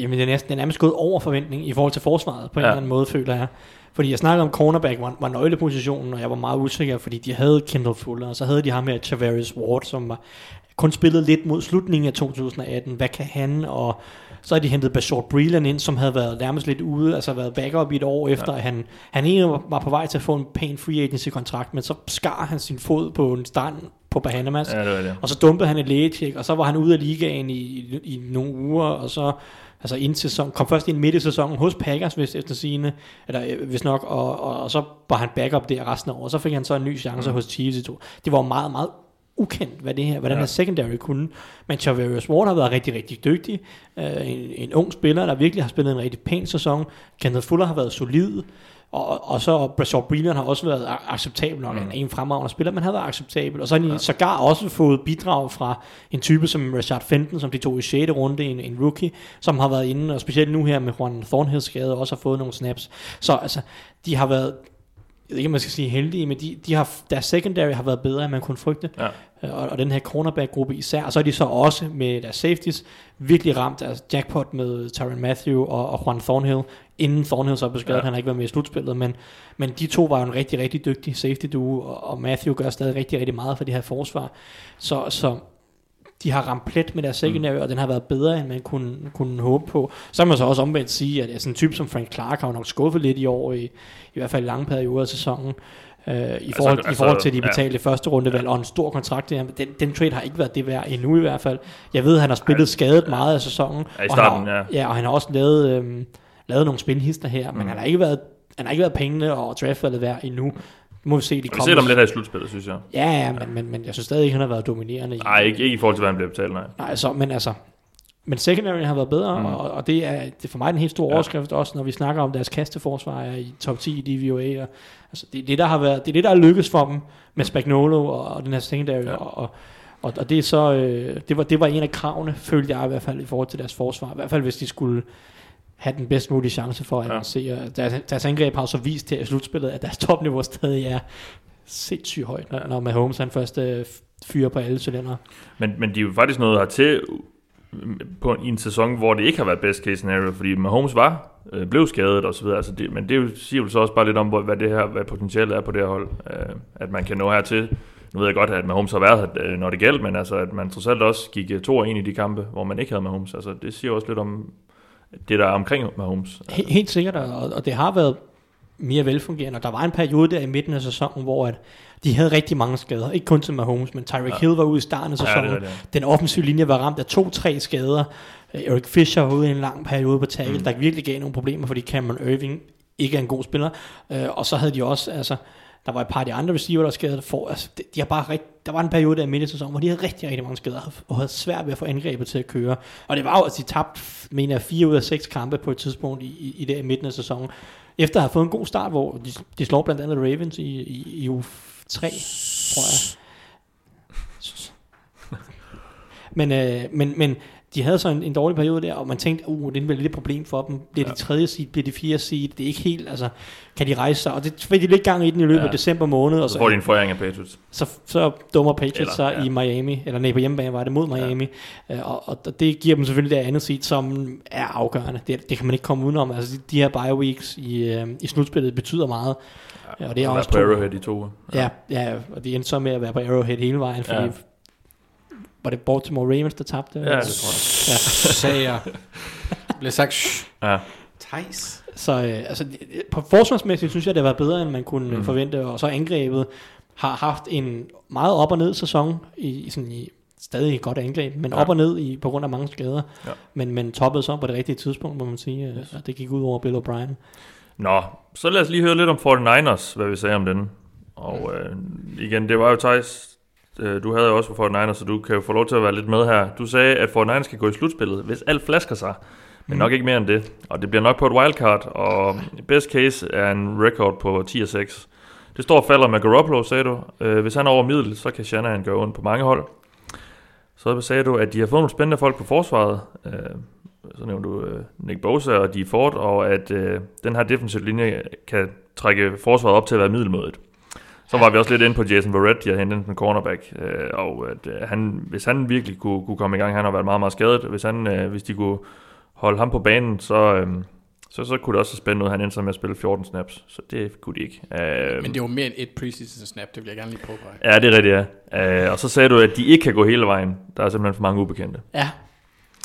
S6: Jamen, den er, den er nærmest gået over forventning i forhold til forsvaret, på en
S4: Ja.
S6: eller anden måde, føler jeg. Fordi jeg snakkede om cornerback var, var nøglepositionen, og jeg var meget usikker, fordi de havde Kendall Fuller, og så havde de ham her Tavares Ward, som var, kun spillede lidt mod slutningen af 2018. Hvad kan han? Og så har de hentet Bashort Breeland ind, som havde været nærmest lidt ude, altså været backup i et år efter, ja. at han, han egentlig var- på vej til at få en pæn free agency-kontrakt, men så skar han sin fod på en strand på Bahamas.
S4: Ja, det det.
S6: Og så dumpede han et lægetjek, og så var han ude af ligaen i, i, i nogle uger, og så altså inden sæson, kom først ind midt i sæsonen hos Packers, hvis efter sine, eller øh, hvis nok, og, og, og, så var han backup der resten af året, så fik han så en ny chance mm. hos Chiefs i to. Det var meget, meget ukendt, hvad det her, hvad ja. her secondary kunne. Men Chavarius Ward har været rigtig, rigtig dygtig. Uh, en, en ung spiller, der virkelig har spillet en rigtig pæn sæson. Kenneth Fuller har været solid. Og, og så Brashard Breeland har også været acceptabel nok. Mm. Han er en fremragende spiller, men han har været acceptabel. Og så har de ja. sågar også fået bidrag fra en type som Rashard Fenton, som de tog i 6. runde, en, en rookie, som har været inde, og specielt nu her med Juan Thornhill skade, også har fået nogle snaps. Så altså, de har været jeg ved ikke, man skal sige heldige, men de, de har, deres secondary har været bedre, end man kunne frygte.
S4: Ja.
S6: Øh, Og, og den her cornerback-gruppe især. Og så er de så også med deres safeties virkelig ramt deres jackpot med Tyron Matthew og, og Juan Thornhill. Inden Thornhill så blev skadet,
S4: Ja.
S6: ja. han har ikke været med i slutspillet, men, men de to var jo en rigtig, rigtig dygtig safety duo, og, og Matthew gør stadig rigtig, rigtig meget for det her forsvar. Så, så de har ramt plet med deres secondary, mm. og den har været bedre, end man kunne, kunne håbe på. Så kan man så også omvendt sige, at sådan en type som Frank Clark har jo nok skuffet lidt i år, i, i hvert fald i lange perioder af sæsonen. Øh, i, forhold, altså, I forhold til de
S4: ja.
S6: betalte første rundevalg og en stor kontrakt. Den, den trade har ikke været det værd endnu i hvert fald. Jeg ved, at han har spillet skadet meget af sæsonen.
S4: Ja, i
S6: og
S4: starten,
S6: han har,
S4: ja.
S6: ja. og han har også lavet, øhm, lavet nogle spilhister her, men
S4: Mm.
S6: han har ikke været han har ikke været pengene og draftvalget værd endnu. Må vi se, de
S4: Vi
S6: kommer.
S4: ser dem lidt her i slutspillet, synes jeg.
S6: Ja, ja, men, men, men jeg synes stadig ikke, han har været dominerende.
S4: Nej, ikke, ikke i forhold til, hvad han bliver betalt, nej.
S6: Nej, så, men altså, men secondary har været bedre,
S4: Mm.
S6: og, og det, er, det er for mig den helt store
S4: Ja.
S6: ja. overskrift også, når vi snakker om deres kasteforsvar er i top 10 i DVOA. Og, altså, det, er det, der har været, det er det, der er lykkes for dem med Spagnolo og, og den her secondary,
S4: Ja.
S6: ja. og, og, og, og det er så, øh, det, var, det var en af kravene, følte jeg i hvert fald, i forhold til deres forsvar. I hvert fald, hvis de skulle have den bedst mulige chance for at
S4: Ja.
S6: avancere. Deres, deres angreb har så vist her i slutspillet, at deres (laughs) topniveau stadig er sindssygt højt, når, når Mahomes han først øh, fyrer på alle cylinder.
S4: Men, men de er jo faktisk nået hertil på en, i en sæson, hvor det ikke har været best case scenario, fordi Mahomes var, øh, blev skadet og så videre. Altså det, men det er jo- siger jo så også bare lidt om, hvad det her, hvad potentialet er på det her hold. Øh, at man kan nå hertil. Nu ved jeg godt, at Mahomes har været her, øh, når det gælder, men altså, at man trods alt også gik 2 og 1 i de kampe, hvor man ikke havde Mahomes. Altså, det siger også lidt om det, der er omkring Mahomes.
S6: He- Helt sikkert, og, og det har været mere velfungerende. Og der var en periode der i midten af sæsonen, hvor at de havde rigtig mange skader. Ikke kun til Mahomes, men Tyreek
S4: Ja.
S6: Hill var ude i starten af
S4: Ja, det
S6: sæsonen.
S4: er det.
S6: Den offensive linje var ramt af to-tre skader. Eric Fisher var ude i en lang periode på tackle,
S4: Mm.
S6: mm. der virkelig gav nogle problemer, fordi Cameron Irving ikke er en god spiller. Øh, og så havde de også, altså, der var et par af de andre receiver, der var skadet for. Altså, de, de har bare rigt, der var en periode der i midt i sæsonen, hvor de havde rigtig, rigtig mange skader, og havde svært ved at få angrebet til at køre. Og det var jo, at de tabte, mener jeg, fire ud af seks kampe på et tidspunkt i, i, i der midten af sæsonen. Efter at have fået en god start, hvor de, de slår blandt andet Ravens i, i, i uge 3, tror jeg. Men, øh, men, men de havde så en, en dårlig periode der, og man tænkte, uh, det bliver lidt et problem for dem. Bliver de tredje seed, bliver de fjerde seed, det er ikke helt, altså, kan de rejse sig? Og det fik de lidt gang i den i løbet
S4: Ja.
S6: af december måned, og
S4: Så
S6: så,
S4: får de en foræring af Patriots.
S6: så, så dummer Patriots
S4: Eller,
S6: sig
S4: ja.
S6: i Miami, eller nej, på hjemmebane var det mod Miami, ja. og, og det giver dem selvfølgelig det andet seed, som er afgørende. Det, det kan man ikke komme udenom. Altså, de, de her bye weeks i, øh, i slutspillet betyder meget, ja, og det er
S4: Og
S6: også
S4: på
S6: to-
S4: Arrowhead i to uger.
S6: Ja, ja, og de endte så med at være på Arrowhead hele vejen, fordi
S4: Ja.
S6: Ja. var det Baltimore Ravens, der tabte?
S4: Ja, det tror jeg.
S5: Sagde jeg. Blev sagt, shh.
S4: Ja.
S5: Thijs.
S6: Så øh, altså, det- det- på forsvarsmæssigt synes jeg, det var bedre, end man kunne
S4: Mm.
S6: forvente, og så angrebet har haft en meget op og ned sæson, i, i sådan i stadig et godt angreb, men
S4: Ja.
S6: ja. op og ned i, på grund af mange skader,
S4: Ja.
S6: men, men toppede så på det rigtige tidspunkt, må man sige, yes. og det gik ud over Bill O'Brien.
S4: Nå, så lad os lige høre lidt om 49ers, hvad vi sagde om den. Og øh, igen, det var jo Thijs, øh, du havde jo også for 49ers, så du kan jo få lov til at være lidt med her. Du sagde, at 49ers skal gå i slutspillet, hvis alt flasker sig. Men
S6: Mm.
S4: nok ikke mere end det. Og det bliver nok på et wildcard, og best case er en record på 10 og 6. Det står og falder med Garoppolo, sagde du. Øh, hvis han er over middel, så kan Shanahan gøre ondt på mange hold. Så sagde du, at de har fået nogle spændende folk på forsvaret. Øh, så nævnte du øh, Nick Bosa og Dee Ford, og at øh, den her defensive linje kan trække forsvaret op til at være middelmådet. Så var vi også lidt inde på Jason Verrett, de har hentet en cornerback, øh, og at, øh, han, hvis han virkelig kunne, kunne komme i gang, han har været meget, meget skadet, hvis, han, øh, hvis de kunne holde ham på banen, så, øh, så, så kunne det også spænde ud, han endte så med at spille 14 snaps, så det kunne de ikke. Øh,
S5: Men det var mere end et preseason snap, det vil jeg gerne lige påpege.
S4: Ja, det er rigtigt, ja. Øh, og så sagde du, at de ikke kan gå hele vejen. Der er simpelthen for mange ubekendte.
S6: Ja,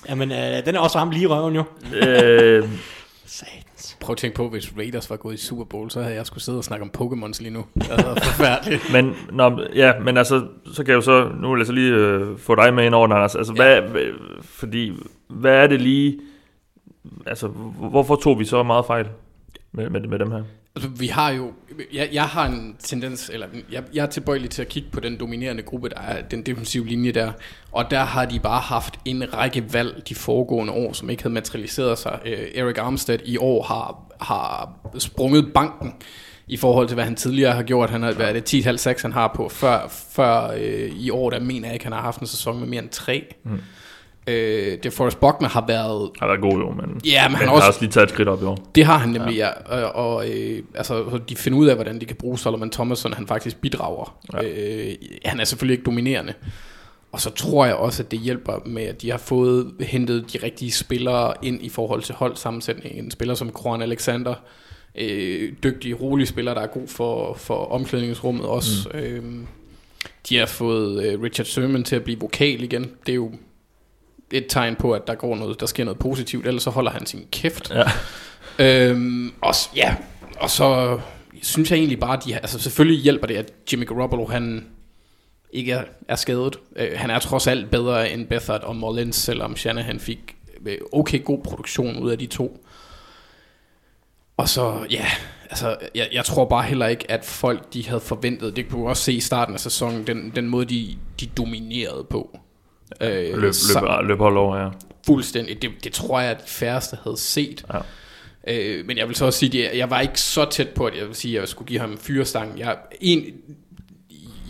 S6: Jamen, øh, den er også ramt lige i røven jo.
S4: øh, (laughs)
S6: Satans.
S5: Prøv at tænke på, hvis Raiders var gået i Super Bowl, så havde jeg skulle sidde og snakke om Pokémons lige nu. Det været (laughs) forfærdeligt.
S4: men, nå, ja, men altså, så kan jeg jo så, nu vil jeg så lige øh, få dig med ind over Anders. Altså, hvad, hvad, fordi, hvad er det lige, altså, hvorfor tog vi så meget fejl med, med, med dem her?
S5: Altså, vi har jo, jeg, jeg har en tendens, eller jeg, jeg er tilbøjelig til at kigge på den dominerende gruppe, der er den defensive linje der, og der har de bare haft en række valg de foregående år, som ikke havde materialiseret sig. Øh, Eric Armstead i år har, har sprunget banken i forhold til, hvad han tidligere har gjort. Han har været det 10,5-6, han har på. Før, før øh, i år, der mener jeg ikke, han har haft en sæson med mere end 3. Mm. Øh, det Forrest Buckner har været
S4: Har været god jo, men,
S5: Ja, men han har også-
S4: har også lige taget et skridt op i år.
S5: Det har han nemlig, ja. ja. Og, og øh, altså, så de finder ud af, hvordan de kan bruge Solomon Thomas, så han faktisk bidrager. Ja. Øh, han er selvfølgelig ikke dominerende. Og så tror jeg også, at det hjælper med, at de har fået hentet de rigtige spillere ind i forhold til holdsammensætningen. En spiller som Kroan Alexander, øh, dygtig, rolig spiller, der er god for, for omklædningsrummet også. Mm. Øh, de har fået øh, Richard Sherman til at blive vokal igen. Det er jo et tegn på, at der går noget, der sker noget positivt, ellers så holder han sin kæft.
S4: Ja.
S5: Øhm, og, ja, og så synes jeg egentlig bare, at de altså selvfølgelig hjælper det, at Jimmy Garoppolo, han ikke er, er skadet. Øh, han er trods alt bedre end Bethard og Mullins, selvom Shanahan fik øh, okay god produktion ud af de to. Og så, ja, altså, jeg, jeg tror bare heller ikke, at folk, de havde forventet, det kunne vi også se i starten af sæsonen, den, den måde, de, de dominerede på. Øh,
S4: Løb, løb, løb hold over, ja.
S5: Fuldstændig. Det, det tror jeg, at de færreste havde set.
S4: Ja.
S5: Øh, men jeg vil så også sige, at jeg var ikke så tæt på, at jeg vil sige, at jeg skulle give ham en fyrestang. Jeg, en,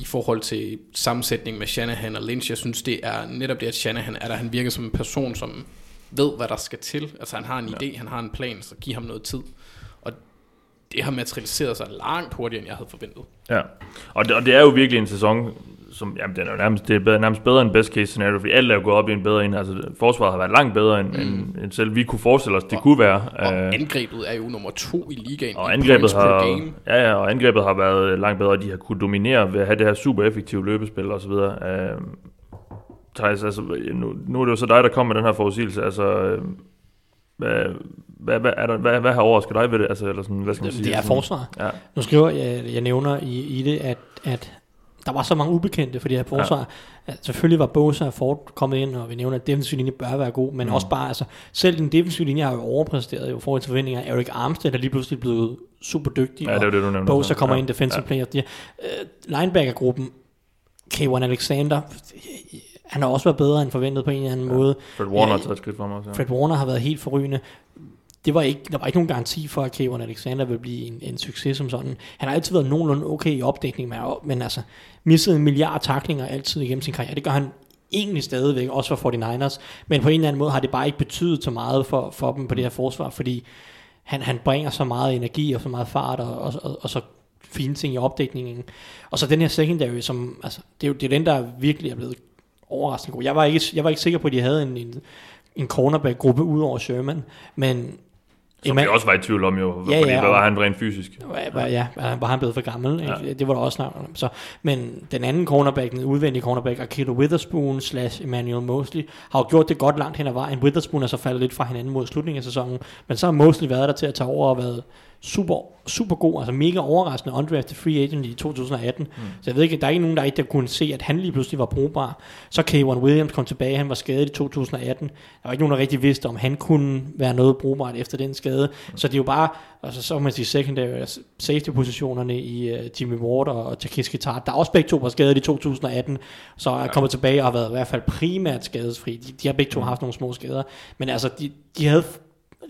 S5: I forhold til sammensætning med Shanahan og Lynch, jeg synes, det er netop det, at Shanahan er der. Han virker som en person, som ved, hvad der skal til. Altså han har en idé, han har en plan, så giv ham noget tid. Og det har materialiseret sig langt hurtigere, end jeg havde forventet.
S4: Ja, og det, og det er jo virkelig en sæson, som, jamen, den er jo nærmest, det er bedre, nærmest bedre end best case scenario, fordi alt er jo gået op i en bedre en. Altså, forsvaret har været langt bedre, end, mm. end, end selv vi kunne forestille os, det kunne være.
S5: Og
S4: Øh,
S5: angrebet er jo nummer to i ligaen.
S4: og
S5: i
S4: angrebet har,
S5: game.
S4: ja, ja, og angrebet har været langt bedre, og de har kunne dominere ved at have det her super effektive løbespil og så videre. Øh, Thijs, altså, nu, nu er det jo så dig, der kommer med den her forudsigelse. Altså, hvad, hvad, hvad, er der, hvad, hvad har overrasket dig ved det? Altså, eller sådan, hvad skal man sige?
S6: Det er forsvar.
S4: Ja,
S6: Nu skriver jeg, jeg nævner i, i det, at, at der var så mange ubekendte for det her forsvar. Ja. Selvfølgelig var Bosa og Ford kommet ind, og vi nævner, at defensiv linje bør være god, men mm. også bare, altså, selv den defensive linje har jo overpræsteret i forhold til forventninger. Erik Armstead er lige pludselig blevet super dygtig,
S4: ja det jo det, du nævner.
S6: Bosa kommer
S4: ja.
S6: ind defensive
S4: ja.
S6: player. De, uh, linebackergruppen, K1 Alexander, han har også været bedre end forventet på en eller anden ja. måde.
S4: Fred Warner har taget et skridt frem også. Ja.
S6: Fred Warner har været helt forrygende. Det var ikke, der var ikke nogen garanti for, at Kevin Alexander ville blive en, en succes som sådan. Han har altid været nogenlunde okay i opdækning, men, men altså misset en milliard taklinger altid igennem sin karriere. Det gør han egentlig stadigvæk, også for 49ers. Men på en eller anden måde har det bare ikke betydet så meget for, for dem på det her forsvar, fordi han, han bringer så meget energi og så meget fart og, og, og, og så fine ting i opdækningen. Og så den her secondary, som, altså, det er jo det er den, der virkelig er blevet overraskende god. Jeg var ikke, jeg var ikke sikker på, at de havde en, en, en cornerback-gruppe ud over Sherman, men
S4: som vi også var i tvivl om jo,
S6: Ja,
S4: fordi
S6: ja,
S4: hvad var han rent fysisk?
S6: Ja, ja, var han blevet for gammel?
S4: Ja.
S6: Ja. Det var der også snak om. Så, men den anden cornerback, den udvendige cornerback, Akido Witherspoon slash Emmanuel Mosley, har jo gjort det godt langt hen ad vejen. Witherspoon er så faldet lidt fra hinanden mod slutningen af sæsonen, men så har Mosley været der til at tage over og været super, super god, altså mega overraskende undrafted free agent i 2018. Mm. Så jeg ved ikke, der er ikke nogen, der ikke der kunne se, at han lige pludselig var brugbar. Så K1 Williams kom tilbage, han var skadet i 2018. Der var ikke nogen, der rigtig vidste, om han kunne være noget brugbart efter den skade. Mm. Så det er jo bare, altså så kan man sige secondary altså safety-positionerne i uh, Jimmy Ward og, og Takiski Tart, der er også begge to var skadet i 2018, så er kommet tilbage og har været i hvert fald primært skadesfri. De, de har begge to haft nogle små skader, men altså de, de havde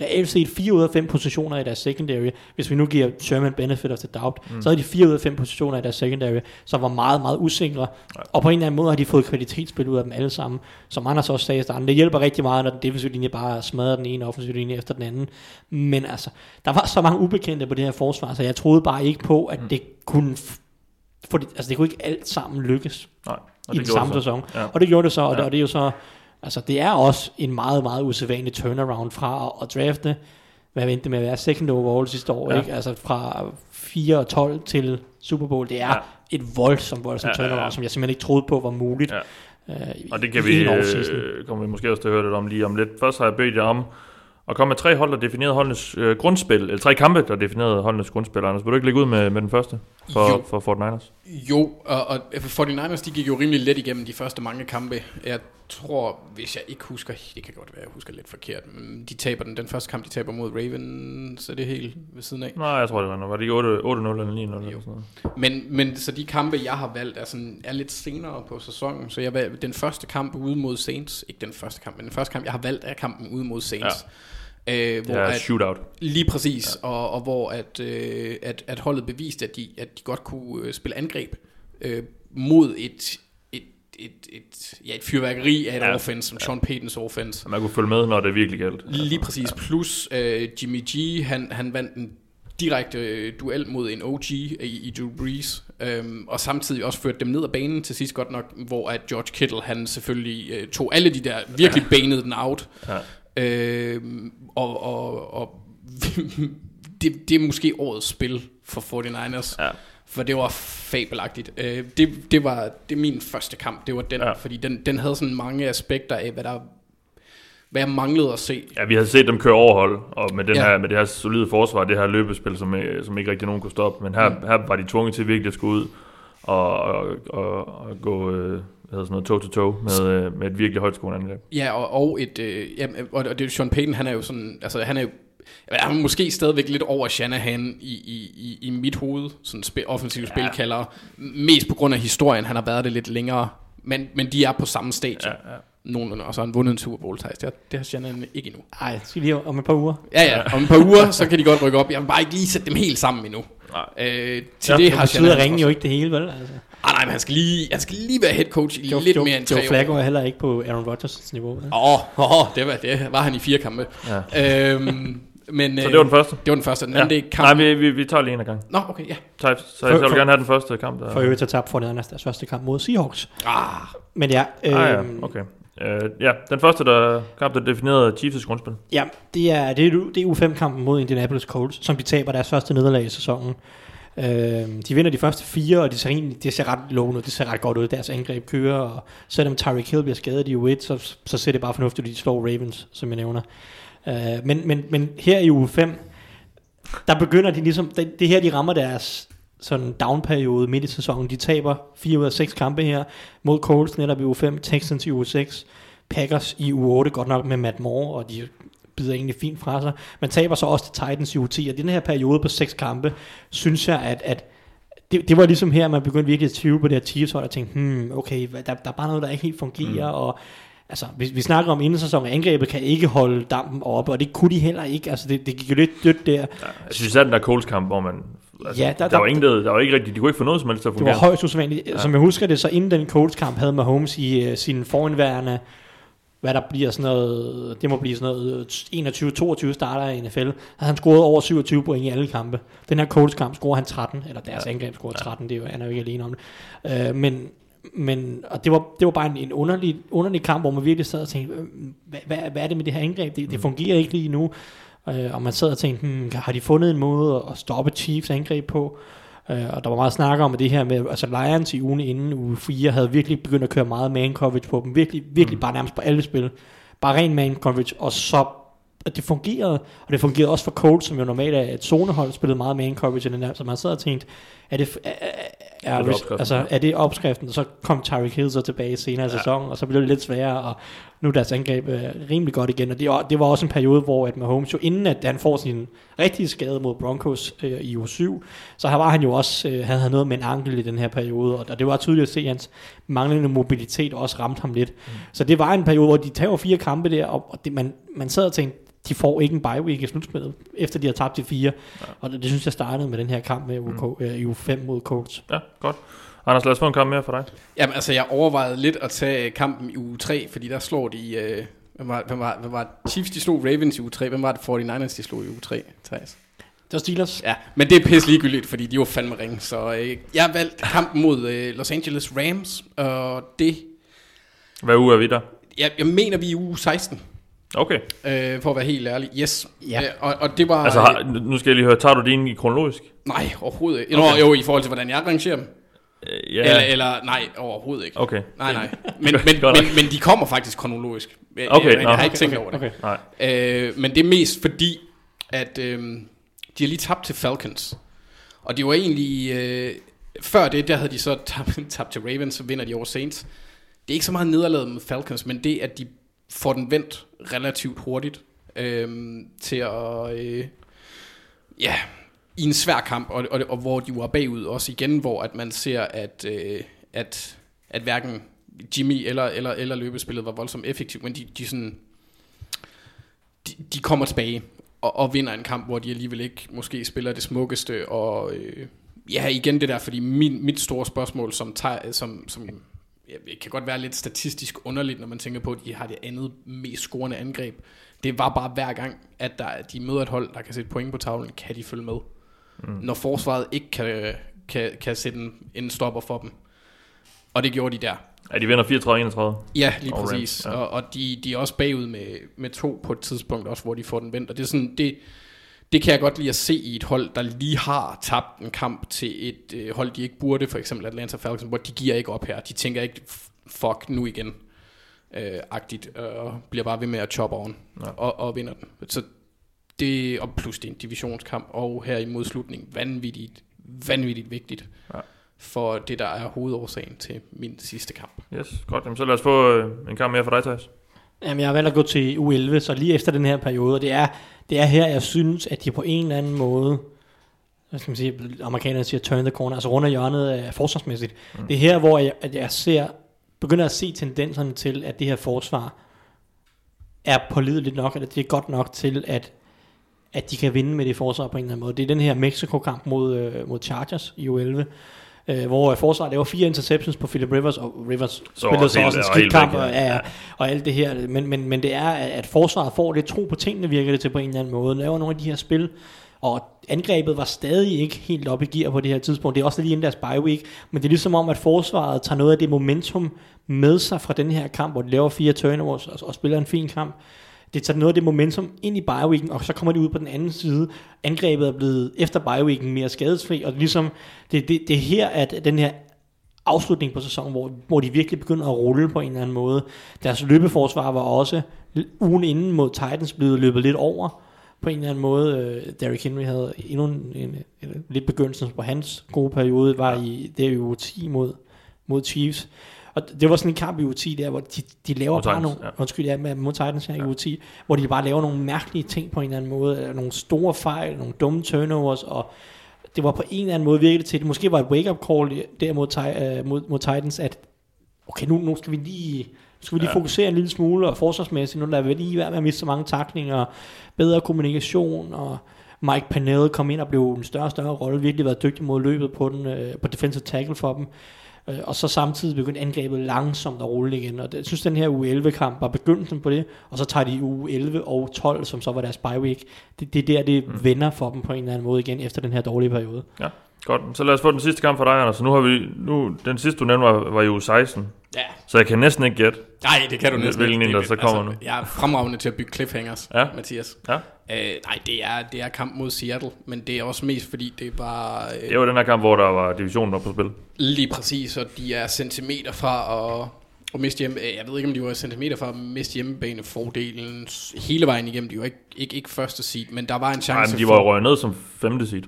S6: reelt set 4 ud af 5 positioner i deres secondary. Hvis vi nu giver Sherman benefit of the doubt, mm. så havde de 4 ud af 5 positioner i deres secondary, som var meget, meget usikre. Og på en eller anden måde har de fået kvalitetsspil ud af dem alle sammen. Som Anders også sagde i starten, det hjælper rigtig meget, når den defensive linje bare smadrer den ene offensive linje efter den anden. Men altså, der var så mange ubekendte på det her forsvar, så jeg troede bare ikke på, at det kunne... For det, altså det kunne ikke alt sammen lykkes
S4: Nej, og
S6: i den
S4: gjorde
S6: samme
S4: det
S6: sæson.
S4: Ja.
S6: Og det gjorde det så, og,
S4: Ja.
S6: det, og det er jo så, altså det er også en meget, meget usædvanlig turnaround fra at, at drafte, hvad vendte det med at være second overall sidste år,
S4: Ja.
S6: ikke? Altså fra 4 og 12 til Super Bowl, det er
S4: Ja.
S6: et voldsomt, voldsomt
S4: Ja, ja, ja.
S6: turnaround, som jeg simpelthen ikke troede på var muligt.
S4: Ja.
S6: Øh,
S4: Og det kan vi, øh, kommer vi måske også til at høre lidt om lige om lidt. Først har jeg bedt jer om at komme med tre hold, der definerede holdenes øh, grundspil, eller tre kampe, der definerede holdenes grundspil. Anders, vil du ikke lægge ud med, med den første for,
S5: Jo.
S4: for Fort Niners?
S5: Jo, og, og 49ers, de gik jo rimelig let igennem de første mange kampe. Jeg tror, hvis jeg ikke husker, det kan godt være, jeg husker lidt forkert, men de taber den, den første kamp, de taber mod Ravens, så er det helt ved siden af.
S4: Nej, jeg tror, det var noget. Var det ikke 8 8-0 eller 9-0 eller sådan noget?
S5: Men, men så de kampe, jeg har valgt, er, sådan, er lidt senere på sæsonen. Så jeg valg, den første kamp ude mod Saints, ikke den første kamp, men den første kamp, jeg har valgt, er kampen ude mod Saints. Ja. Øh, hvor
S4: Det er
S5: at,
S4: shootout.
S5: Lige præcis, ja. og, og hvor at, øh, at, at holdet beviste, at de, at de godt kunne øh, spille angreb øh, mod et, et, et, ja, et fyrværkeri af et
S4: Ja.
S5: ja. offense, som Sean Paytons offense.
S4: Man kunne følge med, når det virkelig galt.
S5: Lige præcis. Plus øh, Jimmy G, han, han vandt en direkte øh, duel mod en OG i, i Drew Brees, øhm, og samtidig også førte dem ned ad banen til sidst godt nok, hvor at George Kittle, han selvfølgelig øh, tog alle de der, virkelig banede den out.
S4: Ja.
S5: Øhm, og og, og (laughs) det, det er måske årets spil for 49ers.
S4: Ja.
S5: For det var fabelagtigt. Øh, det, det var det er min første kamp, det var den,
S4: Ja.
S5: fordi den, den havde sådan mange aspekter af, hvad der hvad jeg manglede at se.
S4: Ja, vi havde set dem køre overhold, og med, den
S5: Ja.
S4: her, med det her solide forsvar, det her løbespil, som, øh, som ikke rigtig nogen kunne stoppe. Men her, mm. her var de tvunget til virkelig at skulle ud og, og, og, og gå øh, hvad hedder sådan noget, toe to toe med, øh, med et virkelig højt angreb.
S5: Ja, og, og et, øh, ja, og det er Sean Payton, han er jo sådan, altså han er jo, er måske stadigvæk lidt over Shanahan i, i, i, i mit hoved, sådan spil, offensiv ja. spilkalder, mest på grund af historien, han har været det lidt længere, men, men de er på samme stadie.
S4: Ja,
S5: Ja. Nogenlunde, og så har han vundet en Super Bowl, Thijs. Det har, det har Shanahan ikke endnu.
S6: Ej, det skal lige om et par uger.
S5: Ja, ja, om et par uger, så kan de godt rykke op. Jeg vil bare ikke lige sætte dem helt sammen endnu.
S4: Nej.
S5: Øh, til
S4: Ja,
S5: det
S6: Det
S5: har
S6: betyder ringen jo ikke det hele, vel? Altså.
S5: Ah, nej, men han skal lige, han skal lige være head coach i
S6: Joe,
S5: lidt
S6: Joe,
S5: mere end tre
S6: Joe Flacco er heller ikke på Aaron Rodgers niveau. vel?
S5: Åh, oh, oh, det, var, det var han i fire kampe.
S4: Ja.
S5: Øhm, men,
S4: Så det var den første?
S5: Det var den første. Den
S4: Ja.
S5: anden, det er kamp.
S4: Nej, vi, vi, vi tager lige en af gangen.
S5: Nå, okay, ja.
S4: Så
S6: For-
S4: jeg vil
S6: for-
S4: gerne have den første kamp. Der.
S6: For øvrigt så tabte for deres første kamp mod Seahawks.
S5: Ah,
S6: Men ja, øh,
S4: Ah, ja, okay. Uh, ja, den første der, kamp, der definerede Chiefs' grundspil.
S6: ja det, er, det, er, U- det er U5-kampen mod Indianapolis Colts, som de taber deres første nederlag i sæsonen. Øh, de vinder de første fire, og det ser, egentlig, det ser ret lovende ud, det ser ret godt ud, deres angreb kører, og selvom Tyreek Hill bliver skadet i U1, så, så ser det bare fornuftigt ud, at de slår Ravens, som jeg nævner. Øh, men, men, men her i uge 5, der begynder de ligesom, det, det her de rammer deres sådan down-periode midt i sæsonen. De taber 4 ud af 6 kampe her mod Colts netop i uge 5, Texans i uge 6, Packers i uge 8, godt nok med Matt Moore, og de bider egentlig fint fra sig. Man taber så også til Titans i uge 10, og den her periode på 6 kampe, synes jeg, at, at det, det var ligesom her, man begyndte virkelig at tvivle på det her Chiefs og tænkte, hmm, okay, der, der er bare noget, der ikke helt fungerer, mm. og altså, vi, vi snakker om inden sæson, at angrebet kan ikke holde dampen oppe, og det kunne de heller ikke, altså det, det gik jo lidt dødt der.
S4: Ja, jeg synes især den der Colts kamp, hvor man... Altså,
S6: Ja, der-
S4: der, der, var ingen, der, der var ikke rigtigt, de kunne ikke få noget som helst til at
S6: Det var
S4: fungere.
S6: højst usædvanligt. Ja. Som jeg husker det, så inden den Colts-kamp havde Mahomes i uh, sin foranværende, hvad der bliver sådan noget, det må blive sådan noget 21-22 starter i NFL, havde han scoret over 27 point i alle kampe. Den her Colts-kamp scorer han 13, eller deres ja. angreb scorer 13, det er jo, han er jo ikke alene om det. Uh, men, men og det var, det var bare en, en underlig, underlig kamp, hvor man virkelig sad og tænkte, øh, hvad, hvad, hvad er det med det her angreb? Det, det fungerer ikke lige nu. Uh, og man sad og tænkte, hmm, har de fundet en måde at stoppe Chiefs angreb på? Uh, og der var meget snak om det her med, altså Lions i ugen inden uge 4 havde virkelig begyndt at køre meget man coverage på dem. Virkelig, virkelig mm. bare nærmest på alle spil. Bare ren man coverage, og så at det fungerede, og det fungerede også for Colts, som jo normalt er et zonehold, spillede meget man coverage i den der, så man sad og tænkte, er det, er, er,
S4: opskriften?
S6: altså, er det opskriften, og så kom Tyreek Hill så tilbage senere i sæsonen, og så blev det lidt sværere, og nu er deres angreb øh, rimelig godt igen, og det, var- det var også en periode, hvor at Mahomes jo inden at han får sin rigtige skade mod Broncos øh, i uge 7, så her var han jo også, øh, han havde noget med en ankel i den her periode, og det var tydeligt at se, at hans manglende mobilitet også ramte ham lidt. Mm. Så det var en periode, hvor de tager fire kampe der, og og det, man, man sad og tænkte, de får ikke en bye week i slutspillet, efter de har tabt de fire. Ja. Og det, det, synes jeg startede med den her kamp med UK, mm. øh, i uge 5 mod Colts.
S4: Ja, godt. Anders, lad os få en kamp mere for dig.
S5: Jamen, altså, jeg overvejede lidt at tage kampen i uge 3, fordi der slår de... Øh, hvem, var, hvem, var, hvem var Chiefs, de slog Ravens i uge 3. Hvem var det 49ers, de slog i uge 3, Thijs?
S6: Det var Steelers.
S5: Ja, men det er pisse ligegyldigt, fordi de var fandme ringe. Så øh, jeg har valgt kampen mod øh, Los Angeles Rams, og det...
S4: Hvad uge er vi der?
S5: Jeg, jeg mener, vi er i uge 16,
S4: Okay.
S5: øh, for at være helt ærlig. Yes.
S6: Ja.
S5: Øh, og, og det var...
S4: Altså, har, nu skal jeg lige høre, tager du din i kronologisk?
S5: Nej, overhovedet ikke. Okay. Nå, jo, i forhold til, hvordan jeg rangerer dem.
S4: Øh,
S5: Ja. Eller, eller, nej, overhovedet ikke.
S4: Okay.
S5: Nej, nej. Men, men, men, men de kommer faktisk kronologisk. Jeg,
S4: Okay,
S5: jeg, jeg,
S4: nå.
S5: har ikke tænkt over det.
S6: Okay.
S4: Nej.
S5: Øh, men det er mest fordi, at øh, de har lige tabt til Falcons. Og det var egentlig... Øh, før det, der havde de så tabt, (laughs) tabt til Ravens, så vinder de over Saints. Det er ikke så meget nederlaget med Falcons, men det, at de får den vendt relativt hurtigt øh, til at... Øh, ja, i en svær kamp, og, og, og hvor de var bagud også igen, hvor at man ser, at, øh, at, at hverken Jimmy eller, eller, eller løbespillet var voldsomt effektivt, men de, de, sådan, de, de kommer tilbage og, og vinder en kamp, hvor de alligevel ikke måske spiller det smukkeste, og øh, ja, igen det der, fordi min, mit store spørgsmål, som, tager, som, som det kan godt være lidt statistisk underligt, når man tænker på, at de har det andet mest scorende angreb. Det var bare hver gang, at der, de møder et hold, der kan sætte point på tavlen, kan de følge med. Mm. Når forsvaret ikke kan, kan, kan sætte en, en stopper for dem. Og det gjorde de der.
S4: Ja, de vinder 34-31.
S5: Ja, lige
S4: Og
S5: præcis.
S4: Rams, ja.
S5: Og, og de, de er også bagud med, med to på et tidspunkt også, hvor de får den vendt. Og det er sådan, det, det kan jeg godt lide at se i et hold, der lige har tabt en kamp til et øh, hold, de ikke burde, for eksempel Atlanta Falcons, hvor de giver ikke op her. De tænker ikke, "F- fuck nu igen, øh, agtigt, og bliver bare ved med at choppe on,
S4: Ja.
S5: og, og vinder den. Så det, og plus det er en divisionskamp, og her i modslutning, vanvittigt, vanvittigt vigtigt
S4: Ja.
S5: for det, der er hovedårsagen til min sidste kamp.
S4: Yes, godt. Jamen, så lad os få øh, en kamp mere for dig, Thijs.
S6: Jamen, jeg har valgt at gå til U11, så lige efter den her periode, og det er, det er her, jeg synes, at de på en eller anden måde, hvad skal man sige, amerikanerne siger turn the corner, altså rundt af hjørnet af forsvarsmæssigt. Mm. Det er her, hvor jeg, at jeg ser, begynder at se tendenserne til, at det her forsvar er pålideligt nok, eller det er godt nok til, at, at de kan vinde med det forsvar på en eller anden måde. Det er den her Mexico-kamp mod, øh, mod Chargers i U11, øh, hvor forsvaret laver fire interceptions på Philip Rivers, og Rivers spillede
S4: også
S6: så også en skidt kamp, og, ja, og alt det her. Men, men, men det er, at forsvaret får lidt tro på tingene, virker det til på en eller anden måde. Laver nogle af de her spil, og angrebet var stadig ikke helt op i gear på det her tidspunkt. Det er også lige inden deres bye week, men det er ligesom om, at forsvaret tager noget af det momentum med sig fra den her kamp, hvor de laver fire turnovers og, og spiller en fin kamp. Det tager noget af det momentum ind i bioweeken, og så kommer de ud på den anden side. Angrebet er blevet efter bioweeken mere skadesfri, og ligesom, det, det, det er her, at den her afslutning på sæsonen, hvor, hvor de virkelig begynder at rulle på en eller anden måde. Deres løbeforsvar var også ugen inden mod Titans blevet løbet lidt over på en eller anden måde. Øh, Derrick Henry havde endnu en, en, en lidt begyndelsen på hans gode periode, var i det er jo 10 mod, mod Chiefs. Og det var sådan en kamp i u 10 der, hvor de, de laver
S4: Mod
S6: bare nogle,
S4: ja.
S6: undskyld, ja, med- Titans her i u 10, hvor de bare laver nogle mærkelige ting på en eller anden måde, eller nogle store fejl, nogle dumme turnovers, og det var på en eller anden måde virkelig til, det måske var et wake-up call der mod, øh, mod, mod Titans, at okay, nu, nu skal vi lige, nu skal vi lige
S4: Ja.
S6: ja. fokusere en lille smule, og forsvarsmæssigt, nu lader vi lige være med at miste så mange taklinger, bedre kommunikation, og Mike Pennell kom ind og blev en større og større rolle, virkelig været dygtig mod løbet på, den, øh, på defensive tackle for dem. Øh, og så samtidig begyndte angrebet langsomt at rulle igen. Og det, jeg synes, den her U11-kamp var begyndelsen på det. Og så tager de U11 og 12, som så var deres bye week. Det, det er der, det mm. vender for dem på en eller anden måde igen, efter den her dårlige periode.
S4: Ja, godt. Så lad os få den sidste kamp for dig, Anders. Så nu har vi, nu, den sidste du nævnte var, var jo 16.
S5: Ja,
S4: Så jeg kan næsten ikke gætte.
S5: Nej, det kan du næsten
S4: Hvilken
S5: ikke.
S4: en, der så kommer nu?
S5: Jeg er fremragende til at bygge cliffhangers,
S4: Ja.
S5: Mathias.
S4: Ja.
S5: Øh, nej, det er, det er kamp mod Seattle, men det er også mest fordi, det var øh,
S4: Det var den her kamp, hvor der var divisionen op på spil.
S5: lige præcis, og de er centimeter fra at, at miste hjemme. øh, Jeg ved ikke, om de var centimeter fra at miste hjemmebanefordelen hele vejen igennem. De var ikke, ikke, ikke første seed, men der var en chance
S4: Nej, men de
S5: for...
S4: var jo røget ned som femte seed.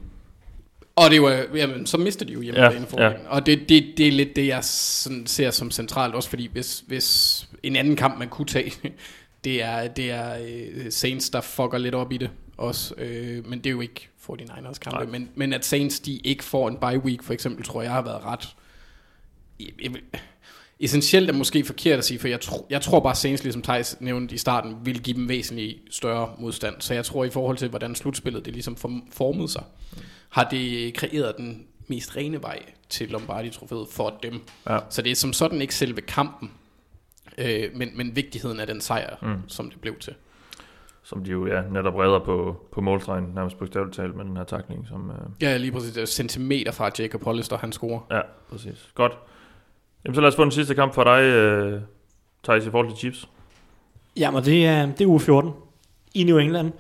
S5: Og det var, jamen, så mister de jo hjemmebanefordelen. Ja, ja. Og det, det, det er lidt det, jeg sådan ser som centralt, også fordi hvis, hvis en anden kamp, man kunne tage, (laughs) det er, det er uh, Saints, der fucker lidt op i det også. Uh, men det er jo ikke 49ers kampe. Men, men at Saints, de ikke får en bye week, for eksempel, tror jeg har været ret... Essentielt er måske forkert at sige, for jeg, tro, jeg tror bare, Saints, ligesom Thijs nævnte i starten, vil give dem væsentligt større modstand. Så jeg tror, i forhold til, hvordan slutspillet det ligesom form- formede sig, har det kreeret den mest rene vej til Lombardi-trofæet for dem.
S4: Ja.
S5: Så det er som sådan ikke selve kampen, øh, men, men vigtigheden af den sejr, mm. som det blev til.
S4: Som de jo ja, netop redder på, på målstregen, nærmest bogstaveligt talt med den her takling. Som, øh,
S5: Ja, lige præcis. Det er centimeter fra Jacob Hollister, han scorer.
S4: ja, præcis. Godt. Jamen så lad os få den sidste kamp for dig, øh, Thijs, i forhold til Chiefs.
S6: Jamen, det er, det er uge 14 i New England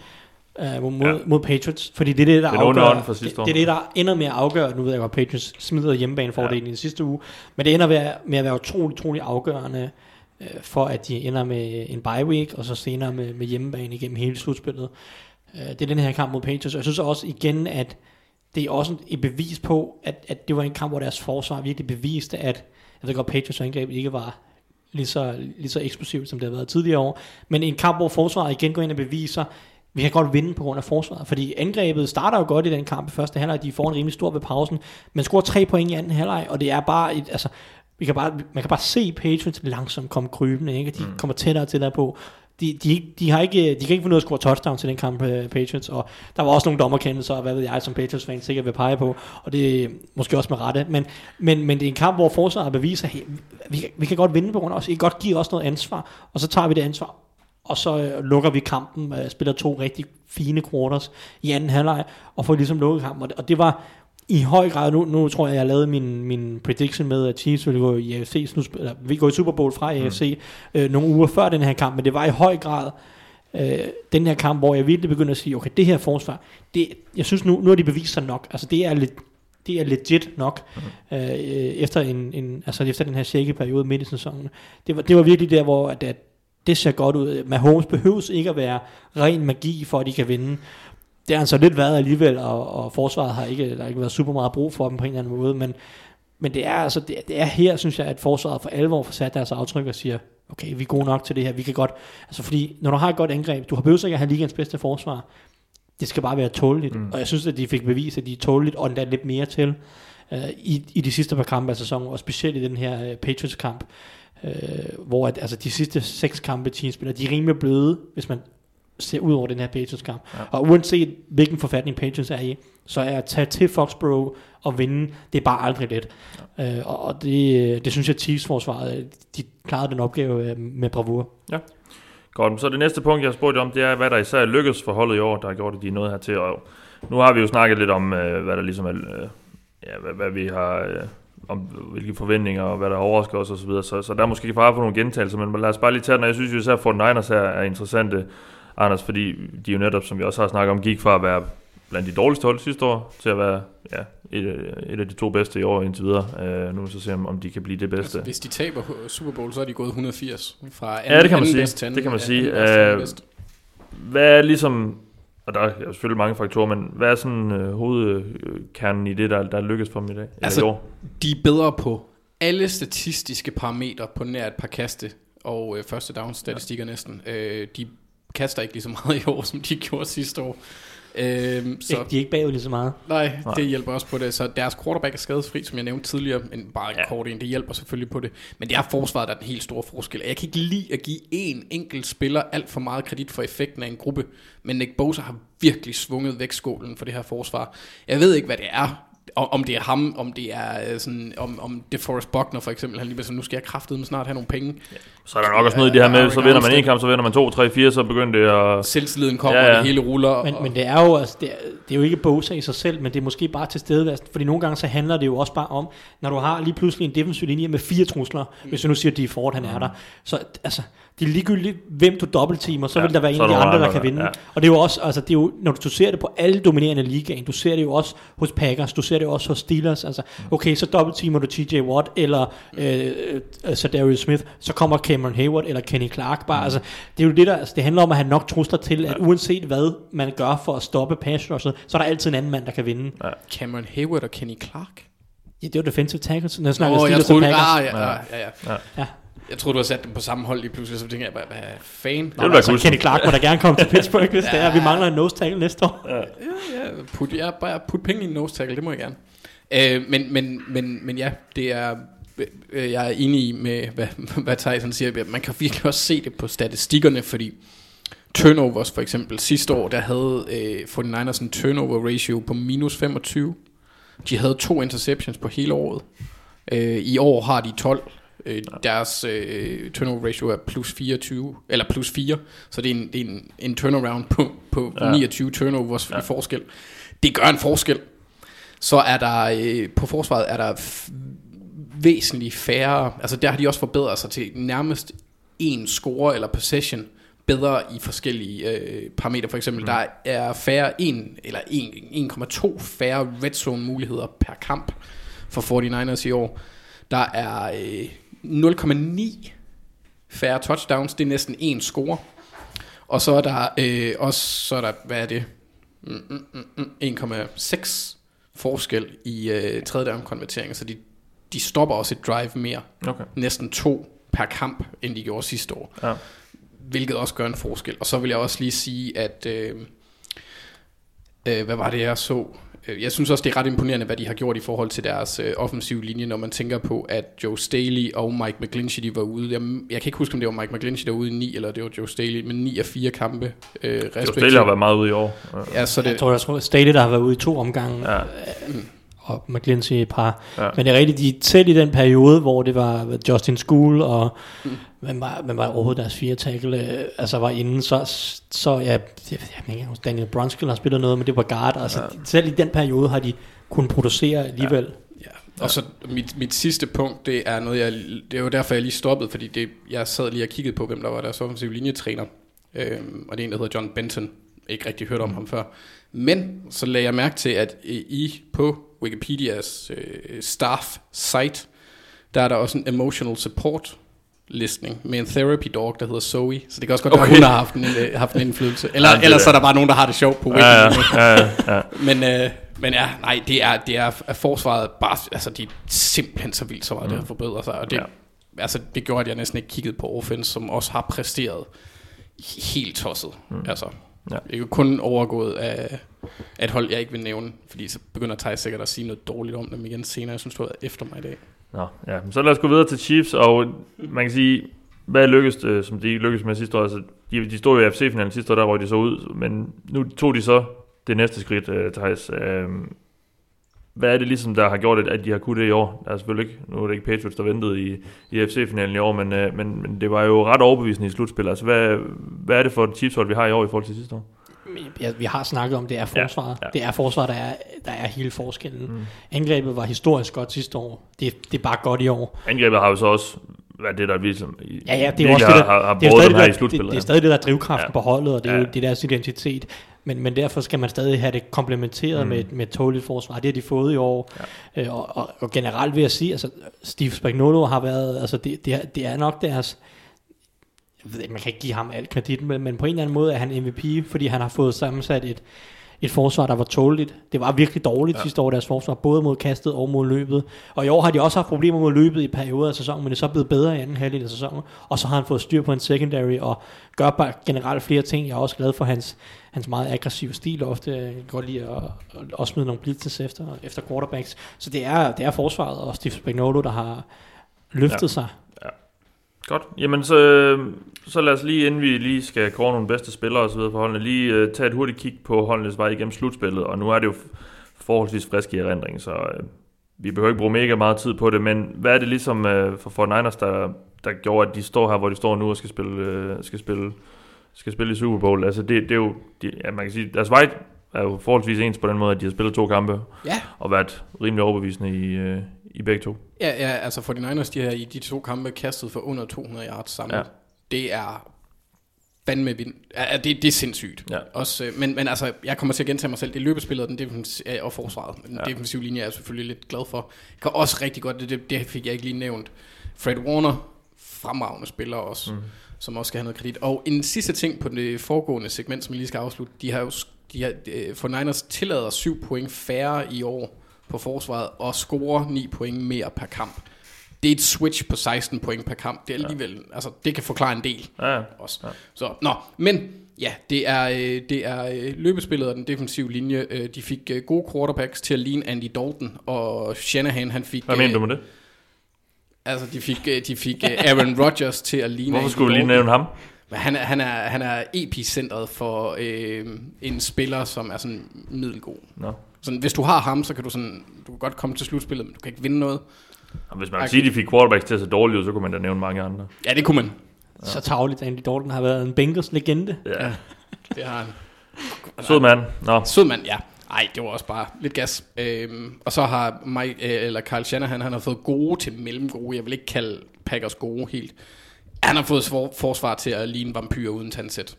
S6: øh, mod,
S4: Ja.
S6: mod Patriots, fordi det er det, der
S4: er
S6: afgør,
S4: sidste
S6: det, det, er det, der ender med at afgøre, nu ved jeg godt, Patriots smider hjemmebanefordelen ja. i den sidste uge, men det ender med, at- med at være utrolig, utrolig afgørende øh, for, at de ender med en bye week, og så senere med, med hjemmebane igennem hele slutspillet. Øh, det er den her kamp mod Patriots, og jeg synes også igen, at det er også et bevis på, at, at det var en kamp, hvor deres forsvar virkelig beviste, at jeg ved godt, Patriots angreb ikke var lige så, lige så eksplosivt, som det har været tidligere år. Men en kamp, hvor forsvaret igen går ind og beviser, vi kan godt vinde på grund af forsvaret. Fordi angrebet starter jo godt i den kamp i første halvleg. De får en rimelig stor ved pausen. Men scorer tre point i anden halvleg, og det er bare et, altså, vi kan bare, man kan bare se Patriots langsomt komme krybende. Ikke? De mm. kommer tættere og tættere på. de, de, de, har ikke, de kan ikke få noget at score touchdown til den kamp, øh, Patriots, og der var også nogle dommerkendelser, og hvad ved jeg, som Patriots-fan sikkert vil pege på, og det er måske også med rette, men, men, men det er en kamp, hvor forsvaret beviser, hey, vi, kan- vi kan godt vinde på grund af os, I kan godt give os noget ansvar, og så tager vi det ansvar, og så øh, lukker vi kampen, øh, spiller to rigtig fine quarters i anden halvleg, og får ligesom lukket kampen, og det, var i høj grad, nu, nu tror jeg, jeg lavede min, min prediction med, at Chiefs ville gå i AFC, eller, vi går i Super Bowl fra AFC øh, nogle uger før den her kamp, men det var i høj grad øh, den her kamp, hvor jeg virkelig begyndte at sige, okay, det her forsvar, det, jeg synes nu, nu har de bevist sig nok, altså det er lidt, det er legit nok, øh, efter, en, en, altså efter den her shaky periode midt i sæsonen. Det var, det var virkelig der, hvor at, at det ser godt ud. Mahomes behøves ikke at være ren magi, for at de kan vinde. Det har han så lidt været alligevel, og, og forsvaret har ikke, der har ikke været super meget brug for dem på en eller anden måde, men, men det er altså, det, det er her, synes jeg, at forsvaret for alvor får sat deres aftryk og siger, okay, vi er gode nok til det her, vi kan godt, altså fordi, når du har et godt angreb, du har behøvet ikke at have ligens bedste forsvar, det skal bare være tåleligt, mm. og jeg synes, at de fik bevist, at de er tåleligt, og endda lidt mere til, øh, i, i de sidste par kampe af sæsonen, og specielt i den her øh, Patriots-kamp, øh, hvor at, altså, de sidste seks kampe, Chiefs spiller, de er rimelig bløde, hvis man ser ud over den her Patriots-kamp. Ja. Og uanset hvilken forfatning Patriots er i, så er at tage til Foxborough og vinde, det er bare aldrig let. Ja. Øh, og det, det synes jeg, Chiefs-forsvaret, øh, de klarede den opgave øh, med bravur.
S4: Godt, så det næste punkt, jeg har spurgt om, det er, hvad der især lykkes for holdet i år, der har gjort, at de er nået hertil. Og nu har vi jo snakket lidt om, øh, hvad der ligesom er, øh, ja, hvad, hvad vi har, øh, om hvilke forventninger og hvad der overrasker os osv. Så, så, så der er måske fare for nogle gentagelser, men lad os bare lige tage den. Og jeg synes jo især, at 49ers her er interessante, Anders, fordi de jo netop, som vi også har snakket om, gik fra at være blandt de dårligste hold sidste år, til at være ja, et, et af de to bedste i år indtil videre. Uh, nu må vi så se, om, om de kan blive det bedste.
S5: Altså, hvis de taber Super Bowl, så er de gået 180 fra anden,
S4: Ja, det kan man
S5: anden
S4: sige.
S5: anden,
S4: Det kan man sige.
S5: anden anden
S4: Øh,
S5: bedst.
S4: Hvad er ligesom, og der er selvfølgelig mange faktorer, men hvad er sådan øh, hovedkernen i det, der, der lykkes for dem i dag? Eller
S5: Altså,
S4: i år?
S5: De er bedre på alle statistiske parametre på nær et par kaste og øh, første down statistikker ja. næsten. Øh, de kaster ikke lige så meget i år, (laughs) som de gjorde sidste år. Øh,
S6: Så. De er ikke bagud lige så meget.
S5: nej, det hjælper også på det. Så deres quarterback er skadesfri, som jeg nævnte tidligere, men bare
S4: Ja.
S5: kort en. Det hjælper selvfølgelig på det. Men det er forsvaret, der er den helt store forskel. Jeg kan ikke lide at give en enkelt spiller alt for meget kredit for effekten af en gruppe, men Nick Bosa har virkelig svunget vægtskålen for det her forsvar. Jeg ved ikke, hvad det er, om det er ham, om det er øh, sådan, om, om DeForest Buckner for eksempel, han lige bliver sådan, nu skal jeg kraftedeme snart have nogle penge.
S4: Så er der nok også noget i det her med, så vinder man en kamp, så vinder man to, tre, fire, så begynder det at...
S5: Selvtilliden kommer,
S4: Ja,
S5: ja, det hele ruller.
S6: Men,
S5: og,
S6: men det er jo altså, det er, det er jo ikke Bosa i sig selv, men det er måske bare til stedeværelsen, fordi nogle gange så handler det jo også bare om, når du har lige pludselig en defensiv linje med fire trusler, mm. hvis du nu siger, at de Ford han er der, så altså, det er ligegyldigt, hvem du dobbeltteamer, så
S4: Ja,
S6: vil der være en af de andre, der kan vinde.
S4: ja.
S6: Og det er jo også, altså, det er jo, når du ser det på alle dominerende ligaen, du ser det jo også hos Packers, du ser det også hos Steelers, altså, okay, så dobbeltteamer du TJ Watt, eller øh, øh, så Darius Smith, så kommer Cameron Hayward, eller Kenny Clark, bare, altså, det er jo det der, altså, det handler om at have nok trusler til, at uanset hvad man gør for at stoppe pass rushet, så er der altid en anden mand, der kan vinde.
S5: Cameron Hayward og Kenny Clark.
S6: Ja, det var defensive tackles, når jeg snakker
S5: Åh,
S6: oh,
S5: jeg troede, ah, ja, ja, ja, ja.
S4: Ja.
S6: Ja.
S5: Jeg troede, du havde sat dem på samme hold lige pludselig, så tænkte jeg bare, hvad fan?
S4: Det vil være
S6: Altså. Kenny Clark må da gerne komme til (laughs) Pittsburgh, hvis det er, vi mangler en nose tackle næste år.
S5: Ja, put, ja, bare put penge i en nose tackle, det må jeg gerne. Øh, men, men, men, men ja, det er, jeg er enig i med, hvad, hvad Tyson siger. Man kan virkelig også se det på statistikkerne, fordi turnovers for eksempel sidste år, der havde øh, 49ers en turnover ratio på minus 25. De havde to interceptions på hele året. Øh, I år har de 12. Øh, deres øh, turnover ratio er plus 24, eller plus 4, så det er en, det er en, en turnaround på, på
S4: Ja.
S5: ja. 29 turnovers ja. i forskel. Det gør en forskel. Så er der øh, på forsvaret er der væsentligt færre, altså der har de også forbedret sig til nærmest en score eller possession bedre i forskellige øh, parametre. For eksempel, mm. der er færre 1 eller 1, 1,2 færre red zone muligheder per kamp for 49ers i år. Der er øh, 0,9 færre touchdowns, det er næsten en score. Og så er der øh, også, så er der, hvad er det? Mm, mm, mm, mm, 1,6 forskel i øh, tredje down konverteringer, så de, de stopper også et drive mere.
S4: Okay.
S5: Næsten to per kamp, end de gjorde sidste år.
S4: Ja.
S5: Hvilket også gør en forskel. Og så vil jeg også lige sige, at... Øh, øh, hvad var det, jeg så? Øh, Jeg synes også, det er ret imponerende, hvad de har gjort i forhold til deres øh, offensive linje, når man tænker på, at Joe Staley og Mike McGlinchey de var ude. Jeg, jeg kan ikke huske, om det var Mike McGlinchey, der var ude i 9, eller det var Joe Staley, men 9 af 4 kampe øh,
S4: Jo,
S5: respektivt.
S4: Staley har været meget ude i år. Ja.
S5: Så
S6: Jeg
S5: det,
S6: tror, jeg tror Staley, der har været ude i to omgange,
S4: Ja.
S6: Ja. og McGlinchey et par.
S4: Ja.
S6: Ja. Men det er rigtigt, de selv i den periode, hvor det var Justin School, og mm. man, var, man var overhovedet deres fire tackle, øh, altså var inde, så, så ja, jeg, jeg, jeg Daniel Brunskill har spillet noget, men det var guard, altså ja. selv i den periode har de kunnet producere alligevel.
S5: Ja. Og så mit, mit sidste punkt, det er noget, jeg, det er jo derfor, jeg lige stoppede, fordi det, jeg sad lige og kiggede på, hvem der var deres offensive linjetræner. Øhm, og det er en, der hedder John Benton. Ikke rigtig hørt om ham før. Men så lagde jeg mærke til, at i på Wikipedias øh, staff site, der er der også en emotional support listning med en therapy dog, der hedder Zoe. Så det kan også godt være,
S4: Okay.
S5: at hun har haft en, øh, haft en indflydelse. Eller,
S4: Ja,
S5: ellers
S4: er-
S5: er der bare nogen, der har det sjovt på Wiki.
S4: Ja, ja, ja, ja.
S5: Men, øh, men ja, nej, det er, det er at forsvaret bare, altså de er simpelthen så vildt så meget, mm. det har forbedret sig, og det,
S4: ja.
S5: altså, det gjorde, at jeg næsten ikke kiggede på offense, som også har præsteret helt tosset, mm. altså.
S4: Ja.
S5: Er jo kun overgået af, et hold, jeg ikke vil nævne, fordi så begynder Thijs sikkert at sige noget dårligt om dem igen senere. Jeg synes, du været efter mig i dag.
S4: Nå, ja. Så lad os gå videre til Chiefs, og man kan sige, hvad lykkedes det, som de ikke lykkedes med sidste år? Altså, de, de stod jo i FC-finalen sidste år, der røg de så ud, men nu tog de så det næste skridt, uh, Thijs. Uh, hvad er det ligesom, der har gjort, det, at de har kunnet det i år? Der er selvfølgelig ikke, nu er det ikke Patriots, der ventede i, i FC-finalen i år, men, uh, men, men det var jo ret overbevisende i slutspillet. Altså, hvad, hvad er det for et Chiefs-hold, vi har i år i forhold til sidste år?
S6: Ja, vi har snakket om, det er forsvaret.
S4: Ja,
S6: Ja. Det er forsvaret, der er, der er hele forskellen. Mm. Angrebet var historisk godt sidste år. Det, det er bare godt i år.
S4: Angrebet har jo så også været det, der ligesom,
S6: Ja, ja, det er også det, der,
S4: har, har
S6: det er stadig det,
S4: i
S6: der,
S4: slutspillet.
S6: det, det er stadig det, der er drivkraften
S4: Ja.
S6: på holdet, og det er
S4: Ja.
S6: jo det er deres identitet. Men, men derfor skal man stadig have det komplementeret mm. med, med et tåligt forsvar. Det har de fået i år. Ja. Øh, og, og, og, generelt vil jeg sige, altså Steve Spagnuolo har været, altså det, det, er, det er nok deres, jeg ved ikke, man kan ikke give ham alt kredit, men, men på en eller anden måde er han MVP, fordi han har fået sammensat et, et forsvar, der var tåligt. Det var virkelig dårligt ja. sidste år, deres forsvar, både mod kastet og mod løbet. Og i år har de også haft problemer mod løbet i perioder af sæsonen, men det er så blevet bedre i anden halvdel af sæsonen. Og så har han fået styr på en secondary, og gør bare generelt flere ting. Jeg er også glad for hans, hans meget aggressive stil ofte. Jeg kan godt lide at, at, at smide nogle blitzes efter, efter quarterbacks. Så det er, det er forsvaret og Steve Spagnuolo, der har løftet
S4: ja.
S6: sig.
S4: Godt. Jamen, så, så lad os lige, inden vi lige skal kåre nogle bedste spillere og så videre for holdene, lige uh, tage et hurtigt kig på holdenes vej igennem slutspillet. Og nu er det jo forholdsvis frisk i erindring, så uh, vi behøver ikke bruge mega meget tid på det. Men hvad er det ligesom uh, for Fort Niners, der, der gjorde, at de står her, hvor de står nu og skal spille, uh, skal spille, skal spille i Super Bowl? Altså, det, det er jo, de, ja, man kan sige, deres vej er jo forholdsvis ens på den måde, at de har spillet to kampe
S5: Ja,
S4: og været rimelig overbevisende i, uh, i begge to.
S5: Ja, ja altså 49ers, de har i de to kampe kastet for under 200 yards samlet.
S4: Ja.
S5: Det er fandme vind. Ja, det, det er sindssygt.
S4: Ja.
S5: Også, øh, men, men altså, jeg kommer til at gentage mig selv. Det er løbespillet den defens- øh, og forsvaret. Den
S4: Ja.
S5: defensive linje er jeg selvfølgelig lidt glad for. Jeg kan også rigtig godt, det, det, fik jeg ikke lige nævnt. Fred Warner, fremragende spiller også, mm. som også skal have noget kredit. Og en sidste ting på det foregående segment, som vi lige skal afslutte. De har jo, de har, øh, for Niners tillader 7 point færre i år på forsvaret, og scorer 9 point mere per kamp. Det er et switch på 16 point per kamp. Det er alligevel, ja. altså det kan forklare en del
S4: Ja,
S5: også. Ja. Så, nå, men ja, det er, øh, det er øh, løbespillet og den defensive linje. Øh, De fik øh, gode quarterbacks til at ligne Andy Dalton, og Shanahan han fik...
S4: Hvad mener du med det?
S5: Altså, de fik, de fik Aaron (laughs) Rodgers til at ligne
S4: Hvorfor
S5: Andy
S4: skulle vi lige nævne ham?
S5: Men han er, han er, han er epicentret for øh, en spiller, som er sådan middelgod.
S4: Nå.
S5: Sådan, hvis du har ham, så kan du sådan, du kan godt komme til slutspillet, men du kan ikke vinde noget.
S4: Og hvis man
S5: Okay.
S4: kan sige, at de fik quarterbacks til at se dårligt ud, så kunne man da nævne mange andre.
S5: Ja, det kunne man.
S6: Ja. Så tavligt, Andy Dalton har været en Bengals legende.
S4: Ja.
S5: Ja. Det har han.
S4: Sød mand. Nå,
S5: Sød mand, ja. Ej, det var også bare lidt gas. Øhm, og så har Mike, øh, eller Carl Shanahan, han har fået gode til mellemgode. Jeg vil ikke kalde Packers gode helt. Han har fået for, forsvar til at ligne vampyr uden tandsæt.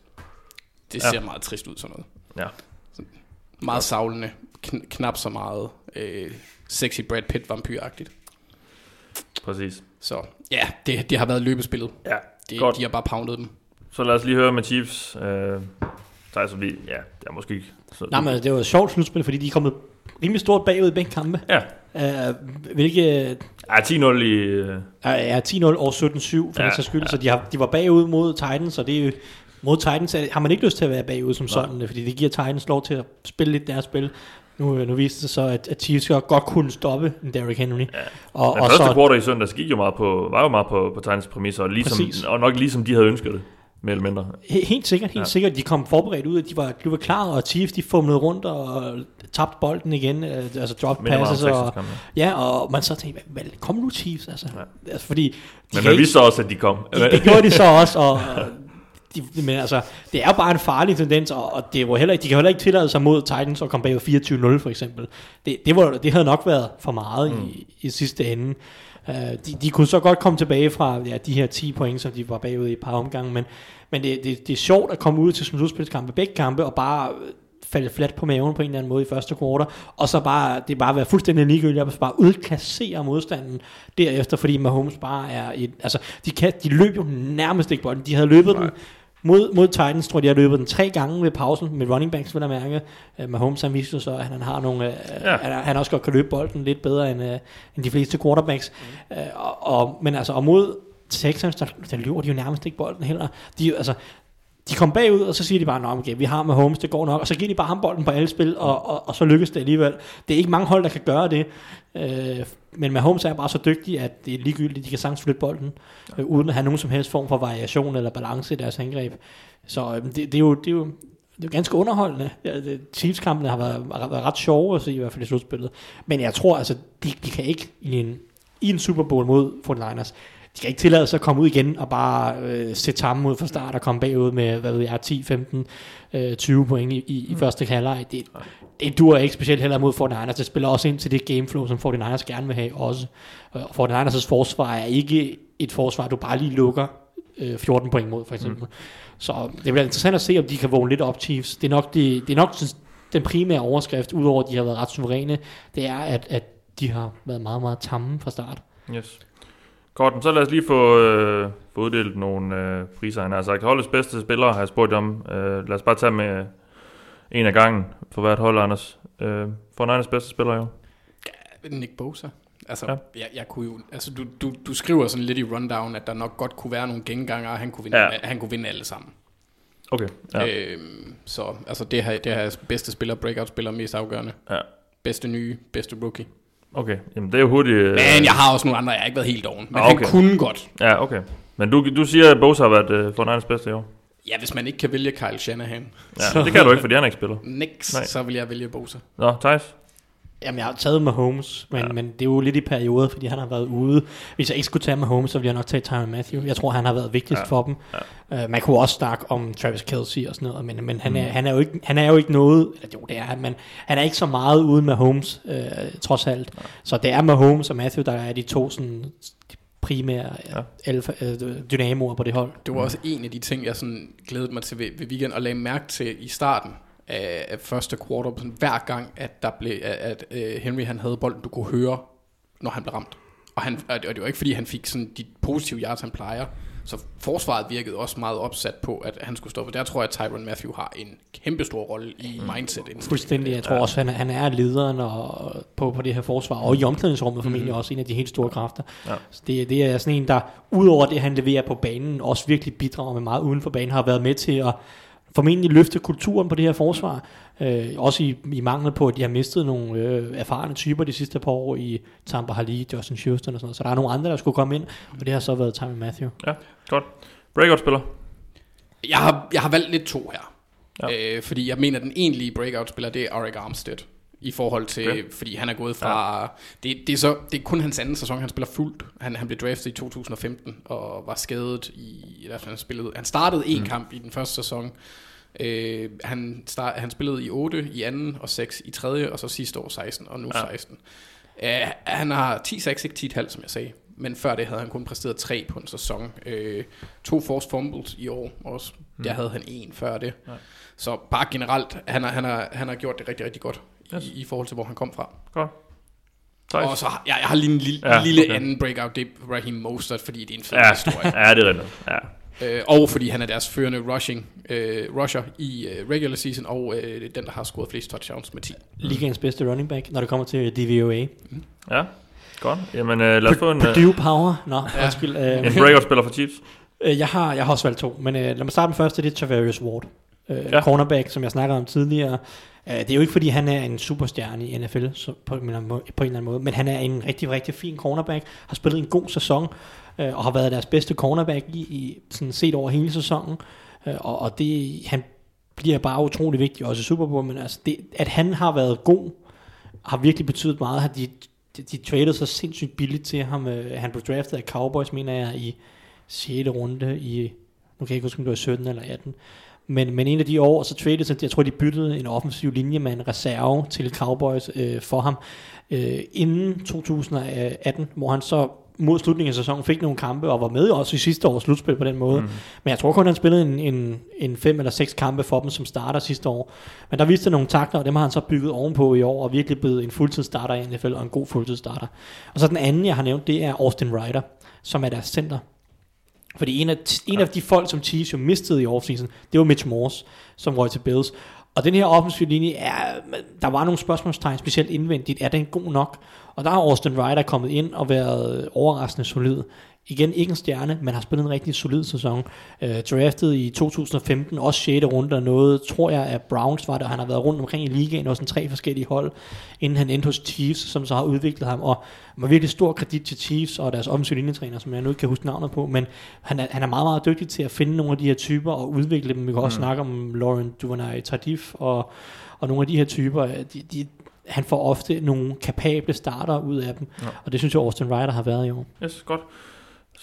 S5: Det
S4: Ja.
S5: ser meget trist ud, sådan noget.
S4: ja.
S5: Meget savlende. Kn- knap så meget øh, sexy Brad Pitt vampyragtigt.
S4: Præcis.
S5: Så ja, det, det har været løbespillet.
S4: Ja,
S5: Det,
S4: godt.
S5: de har bare poundet dem.
S4: Så lad os lige høre med Chiefs. Øh, så vi, ja, det er måske ikke. Så,
S6: Nej, men det var et sjovt slutspil, fordi de er kommet rimelig stort bagud i begge kampe.
S4: Ja,
S6: Uh, hvilke
S4: ja 10-0 i...
S6: Er, er 10-0 og 17-7 for
S4: Ja,
S6: ja, skyld,
S4: ja.
S6: ja. så de, har, de var bagud mod Titans, og det er jo, mod Titans har man ikke lyst til at være bagud som
S4: Nej.
S6: sådan, fordi det giver Titans lov til at spille lidt deres spil. Nu, nu viste det så, at, at Chiefs godt kunne stoppe en Derrick Henry. Ja. Og,
S4: Den
S6: og
S4: første
S6: så,
S4: quarter i søndags gik jo meget på, var jo meget på, på Titans præmisser, og, ligesom,
S6: Præcis.
S4: og nok ligesom de havde ønsket det, mere eller mindre.
S6: He- Helt sikkert, helt
S4: Ja.
S6: sikkert. De kom forberedt ud, at de var, de var klar, og Chiefs de fumlede rundt og tabte bolden igen, øh, altså drop passes. Og, ja, og man så tænkte, hvad, kom nu Chiefs, altså. Ja. altså fordi
S4: Men man vidste også, at de kom.
S6: det, det gjorde de så også, og, og (laughs) de, men altså, det er bare en farlig tendens, og, og det var heller, ikke- de kan heller ikke tillade sig mod Titans at komme bagud 24-0 for eksempel. Det, det, var, det havde nok været for meget mm. i, i sidste ende. Uh, de, de kunne så godt komme tilbage fra ja, de her 10 point, som de var bagud i et par omgange, men, men det, det, det er sjovt at komme ud til sådan en slutspilskamp i begge kampe, og bare falde fladt på maven på en eller anden måde i første kvartal, og så bare, det bare være fuldstændig ligegyldigt, og bare udklassere modstanden derefter, fordi Mahomes bare er et, altså, de, kan, de løb jo nærmest ikke bolden, de havde løbet den mod, mod Titans, tror jeg, de har løbet den tre gange ved pausen, med running backs, vil jeg mærke. Uh, Mahomes, han viste så, at han har nogle, uh,
S4: Ja.
S6: han, han også godt kan løbe bolden lidt bedre end, uh, end de fleste quarterbacks. Mm. Uh, og, og, men altså, og mod Texans, der, der løber de jo nærmest ikke bolden heller. De, altså, de kom bagud, og så siger de bare, Nå, okay, vi har med Holmes, det går nok, og så giver de bare ham bolden på alle spil, og, og, og så lykkes det alligevel. Det er ikke mange hold, der kan gøre det, øh, men Mahomes er bare så dygtig, at det er ligegyldigt, de kan sagtens flytte bolden, øh, uden at have nogen som helst form for variation eller balance i deres angreb. Så øh, det, det, er jo, det, er jo, det er jo ganske underholdende. Ja, det- Chiefs-kampene har været, har været ret sjove at se, i hvert fald i slutspillet. Men jeg tror, altså, de, de kan ikke i en, i en Super Bowl mod 49ers, de kan ikke tillade sig at komme ud igen og bare øh, sætte sammen ud fra start og komme bagud med, hvad ved jeg, 10, 15, øh, 20 point i, i, i første halvleg. Det, det dur ikke specielt heller mod 49ers. Det spiller også ind til det gameflow, som 49ers gerne vil have også. Og 49ers' forsvar er ikke et forsvar, du bare lige lukker øh, 14 point mod, for eksempel. Mm. Så det bliver interessant at se, om de kan vågne lidt op, Chiefs. Det er nok, det, det er nok den primære overskrift, udover at de har været ret suveræne, det er, at, at de har været meget, meget tamme fra start.
S4: Yes. Korten, så lad os lige få, øh, få uddelt nogle øh, priser. Han har sagt, holdets bedste spillere har jeg spurgt om. Øh, lad os bare tage med en af gangen for hvert hold, Anders. Øh, for Niners bedste spiller jo.
S5: Nick Bosa. Altså,
S4: Ja.
S5: ja. jeg, jeg kunne jo, altså du, du, du skriver sådan lidt i rundown, at der nok godt kunne være nogle genganger, og han kunne vinde,
S4: Ja.
S5: ja. han kunne vinde alle sammen.
S4: Okay. Ja.
S5: Ja. Øhm, så altså det her, det her er bedste spiller, breakout spiller, mest afgørende.
S4: Ja.
S5: Bedste nye, bedste rookie.
S4: Okay. Jamen, det er jo hurtigt. Øh,
S5: Men jeg har også nogle andre, jeg har ikke været helt oven. Men
S4: Ah, okay.
S5: han kunne godt.
S4: Ja, okay. Men du, du siger, at Bosa har været øh, for Niners bedste i år.
S5: Ja, hvis man ikke kan vælge Kyle Shanahan,
S4: Ja, det kan du ikke, fordi han ikke spiller.
S5: niks,
S4: Nej.
S5: så vil jeg vælge Bosa.
S4: Nå, Thijs?
S6: Jamen, jeg har taget Mahomes, men,
S4: Ja.
S6: men det er jo lidt i perioder, fordi han har været ude. Hvis jeg ikke skulle tage Mahomes, så ville jeg nok tage Tyron Matthew. Jeg tror, han har været vigtigst
S4: Ja.
S6: for dem.
S4: Ja.
S6: Uh, man kunne også snakke om Travis Kelce og sådan noget, men, men han,
S4: Mm.
S6: er, han, er jo ikke, han er jo ikke noget, eller jo det er han, men han er ikke så meget uden Mahomes, uh, trods alt. Ja. Så det er Mahomes og Matthew, der er de to sådan, de primære
S4: Ja.
S6: alfa, uh, dynamoer på det hold.
S5: Det var også en af de ting, jeg sådan glædede mig til ved, ved weekend, og lagde mærke til i starten af, første quarter, sådan hver gang, at, der blev, at, at uh, Henry han havde bolden, du kunne høre, når han blev ramt. Og, han, og det var ikke, fordi han fik sådan de positive yards, han plejer. Så forsvaret virkede også meget opsat på, at han skulle stoppe. Der tror jeg, at Tyron Matthew har en kæmpe stor rolle i mindset.
S6: Fuldstændig. Jeg tror også, han er, han er lederen og, på, på det her forsvar, og i omklædningsrummet formentlig mm. også en af de helt store kræfter.
S4: Ja.
S6: Så det, det er sådan en, der udover det, han leverer på banen, også virkelig bidrager med meget uden for banen, har været med til at formentlig løfte kulturen på det her forsvar. Øh, også i, i mangel på, at de har mistet nogle øh, erfarne typer de sidste par år i Tampa Hali, Justin Houston og sådan noget. Så der er nogle andre, der skulle komme ind, og det har så været Tyron Matthew.
S4: Ja, godt. Breakout-spiller.
S5: Jeg har, jeg har valgt lidt to her.
S4: Ja.
S5: Ja. Øh, fordi jeg mener, at den egentlige breakout-spiller, det er Arik Armstead. I forhold til,
S4: okay.
S5: fordi han er gået fra... Ja. Det, det, er så, det er kun hans anden sæson, han spiller fuldt. Han, han blev draftet i 2015 og var skadet i... fald, han, spillede, han startede en mm. kamp i den første sæson. Øh, han, start, han spillede i 8 i anden og 6 i tredje, og så sidste år 16 og nu
S4: Ja.
S5: ja. 16. Uh, han har 10-6, ikke 10,5, som jeg sagde. Men før det havde han kun præsteret 3 på en sæson. Uh, to forced fumbles i år også. Mm. Der havde han en før det.
S4: Ja.
S5: Ja. Så bare generelt, han har, han, har, han har gjort det rigtig, rigtig godt
S4: Yes.
S5: i, i forhold til, hvor han kom fra.
S4: Godt. Thijs?
S5: Og så har jeg, jeg har lige en lille,
S4: Ja,
S5: ja, lille
S4: okay.
S5: anden breakout, det er Raheem Mostert, fordi det er en fed
S4: Ja,
S5: historie.
S4: ja, det er rigtigt. Ja.
S5: Øh, og fordi han er deres førende rushing, øh, rusher i øh, regular season, og øh, den, der har scoret flest touchdowns med 10.
S6: Ligaens bedste running back, når det kommer til DVOA.
S4: ja, godt. Jamen, øh, lad os få en, øh,
S6: Purdue Power. Nå, ja.
S5: Ja.
S6: undskyld.
S4: en
S6: Øh,
S4: breakout-spiller for Chiefs.
S6: øh, jeg, har, jeg har også valgt to, men øh, lad mig starte med første, det er Travarius Ward. øh,
S4: Ja.
S6: ja. cornerback, som jeg snakkede om tidligere. Øh, det er jo ikke, fordi han er en superstjerne i NFL så på, en eller anden måde, på en eller anden måde, men han er en rigtig, rigtig fin cornerback, har spillet en god sæson, øh, og har været deres bedste cornerback i, i sådan set over hele sæsonen. Øh, og, og det, han bliver bare utrolig vigtig også i Super Bowl, men altså det, at han har været god, har virkelig betydet meget. Har De, de, de traded så sindssygt billigt til ham. Øh, Han blev draftet af Cowboys, mener jeg, i 6. runde i, nu kan jeg ikke huske, om det var 17 eller 18. Men, men en af de år, så traded så jeg tror, de byttede en offensiv linje med en reserve til Cowboys øh, for ham. Øh, inden 2018, hvor han så mod slutningen af sæsonen fik nogle kampe og var med også i sidste års slutspil på den måde. Mm. Men jeg tror kun, han spillede en, en, en fem eller seks kampe for dem som starter sidste år. Men der viste nogle takter, og dem har han så bygget ovenpå i år, og virkelig blevet en fuldtidsstarter i NFL, og en god fuldtidsstarter. Og så den anden, jeg har nævnt, det er Austin Ryder, som er deres center. Fordi en af, en af de folk, som Chiefs jo mistede i offseason, det var Mitch Morse, som røg til Bills. Og den her offensive linje, er, der var nogle spørgsmålstegn, specielt indvendigt. Er den god nok? Og der har Austin Ryder kommet ind og været overraskende solid. Igen ikke en stjerne, men har spillet en rigtig solid sæson. Uh, draftet i 2015, også 6. runde og noget, tror jeg, at Browns var det, og han har været rundt omkring i ligaen, også en tre forskellige hold, inden han endte hos Chiefs, som så har udviklet ham, og var virkelig stor kredit til Chiefs og deres offensive linjetræner, som jeg nu ikke kan huske navnet på, men han er, han er meget, meget dygtig til at finde nogle af de her typer og udvikle dem. Vi kan også snakke om Lauren Duvernay Tardif og, og nogle af de her typer. De, de, han får ofte nogle kapable starter ud af dem,
S4: Ja.
S6: og det synes jeg, Austin Ryder har været i år.
S4: Yes, godt.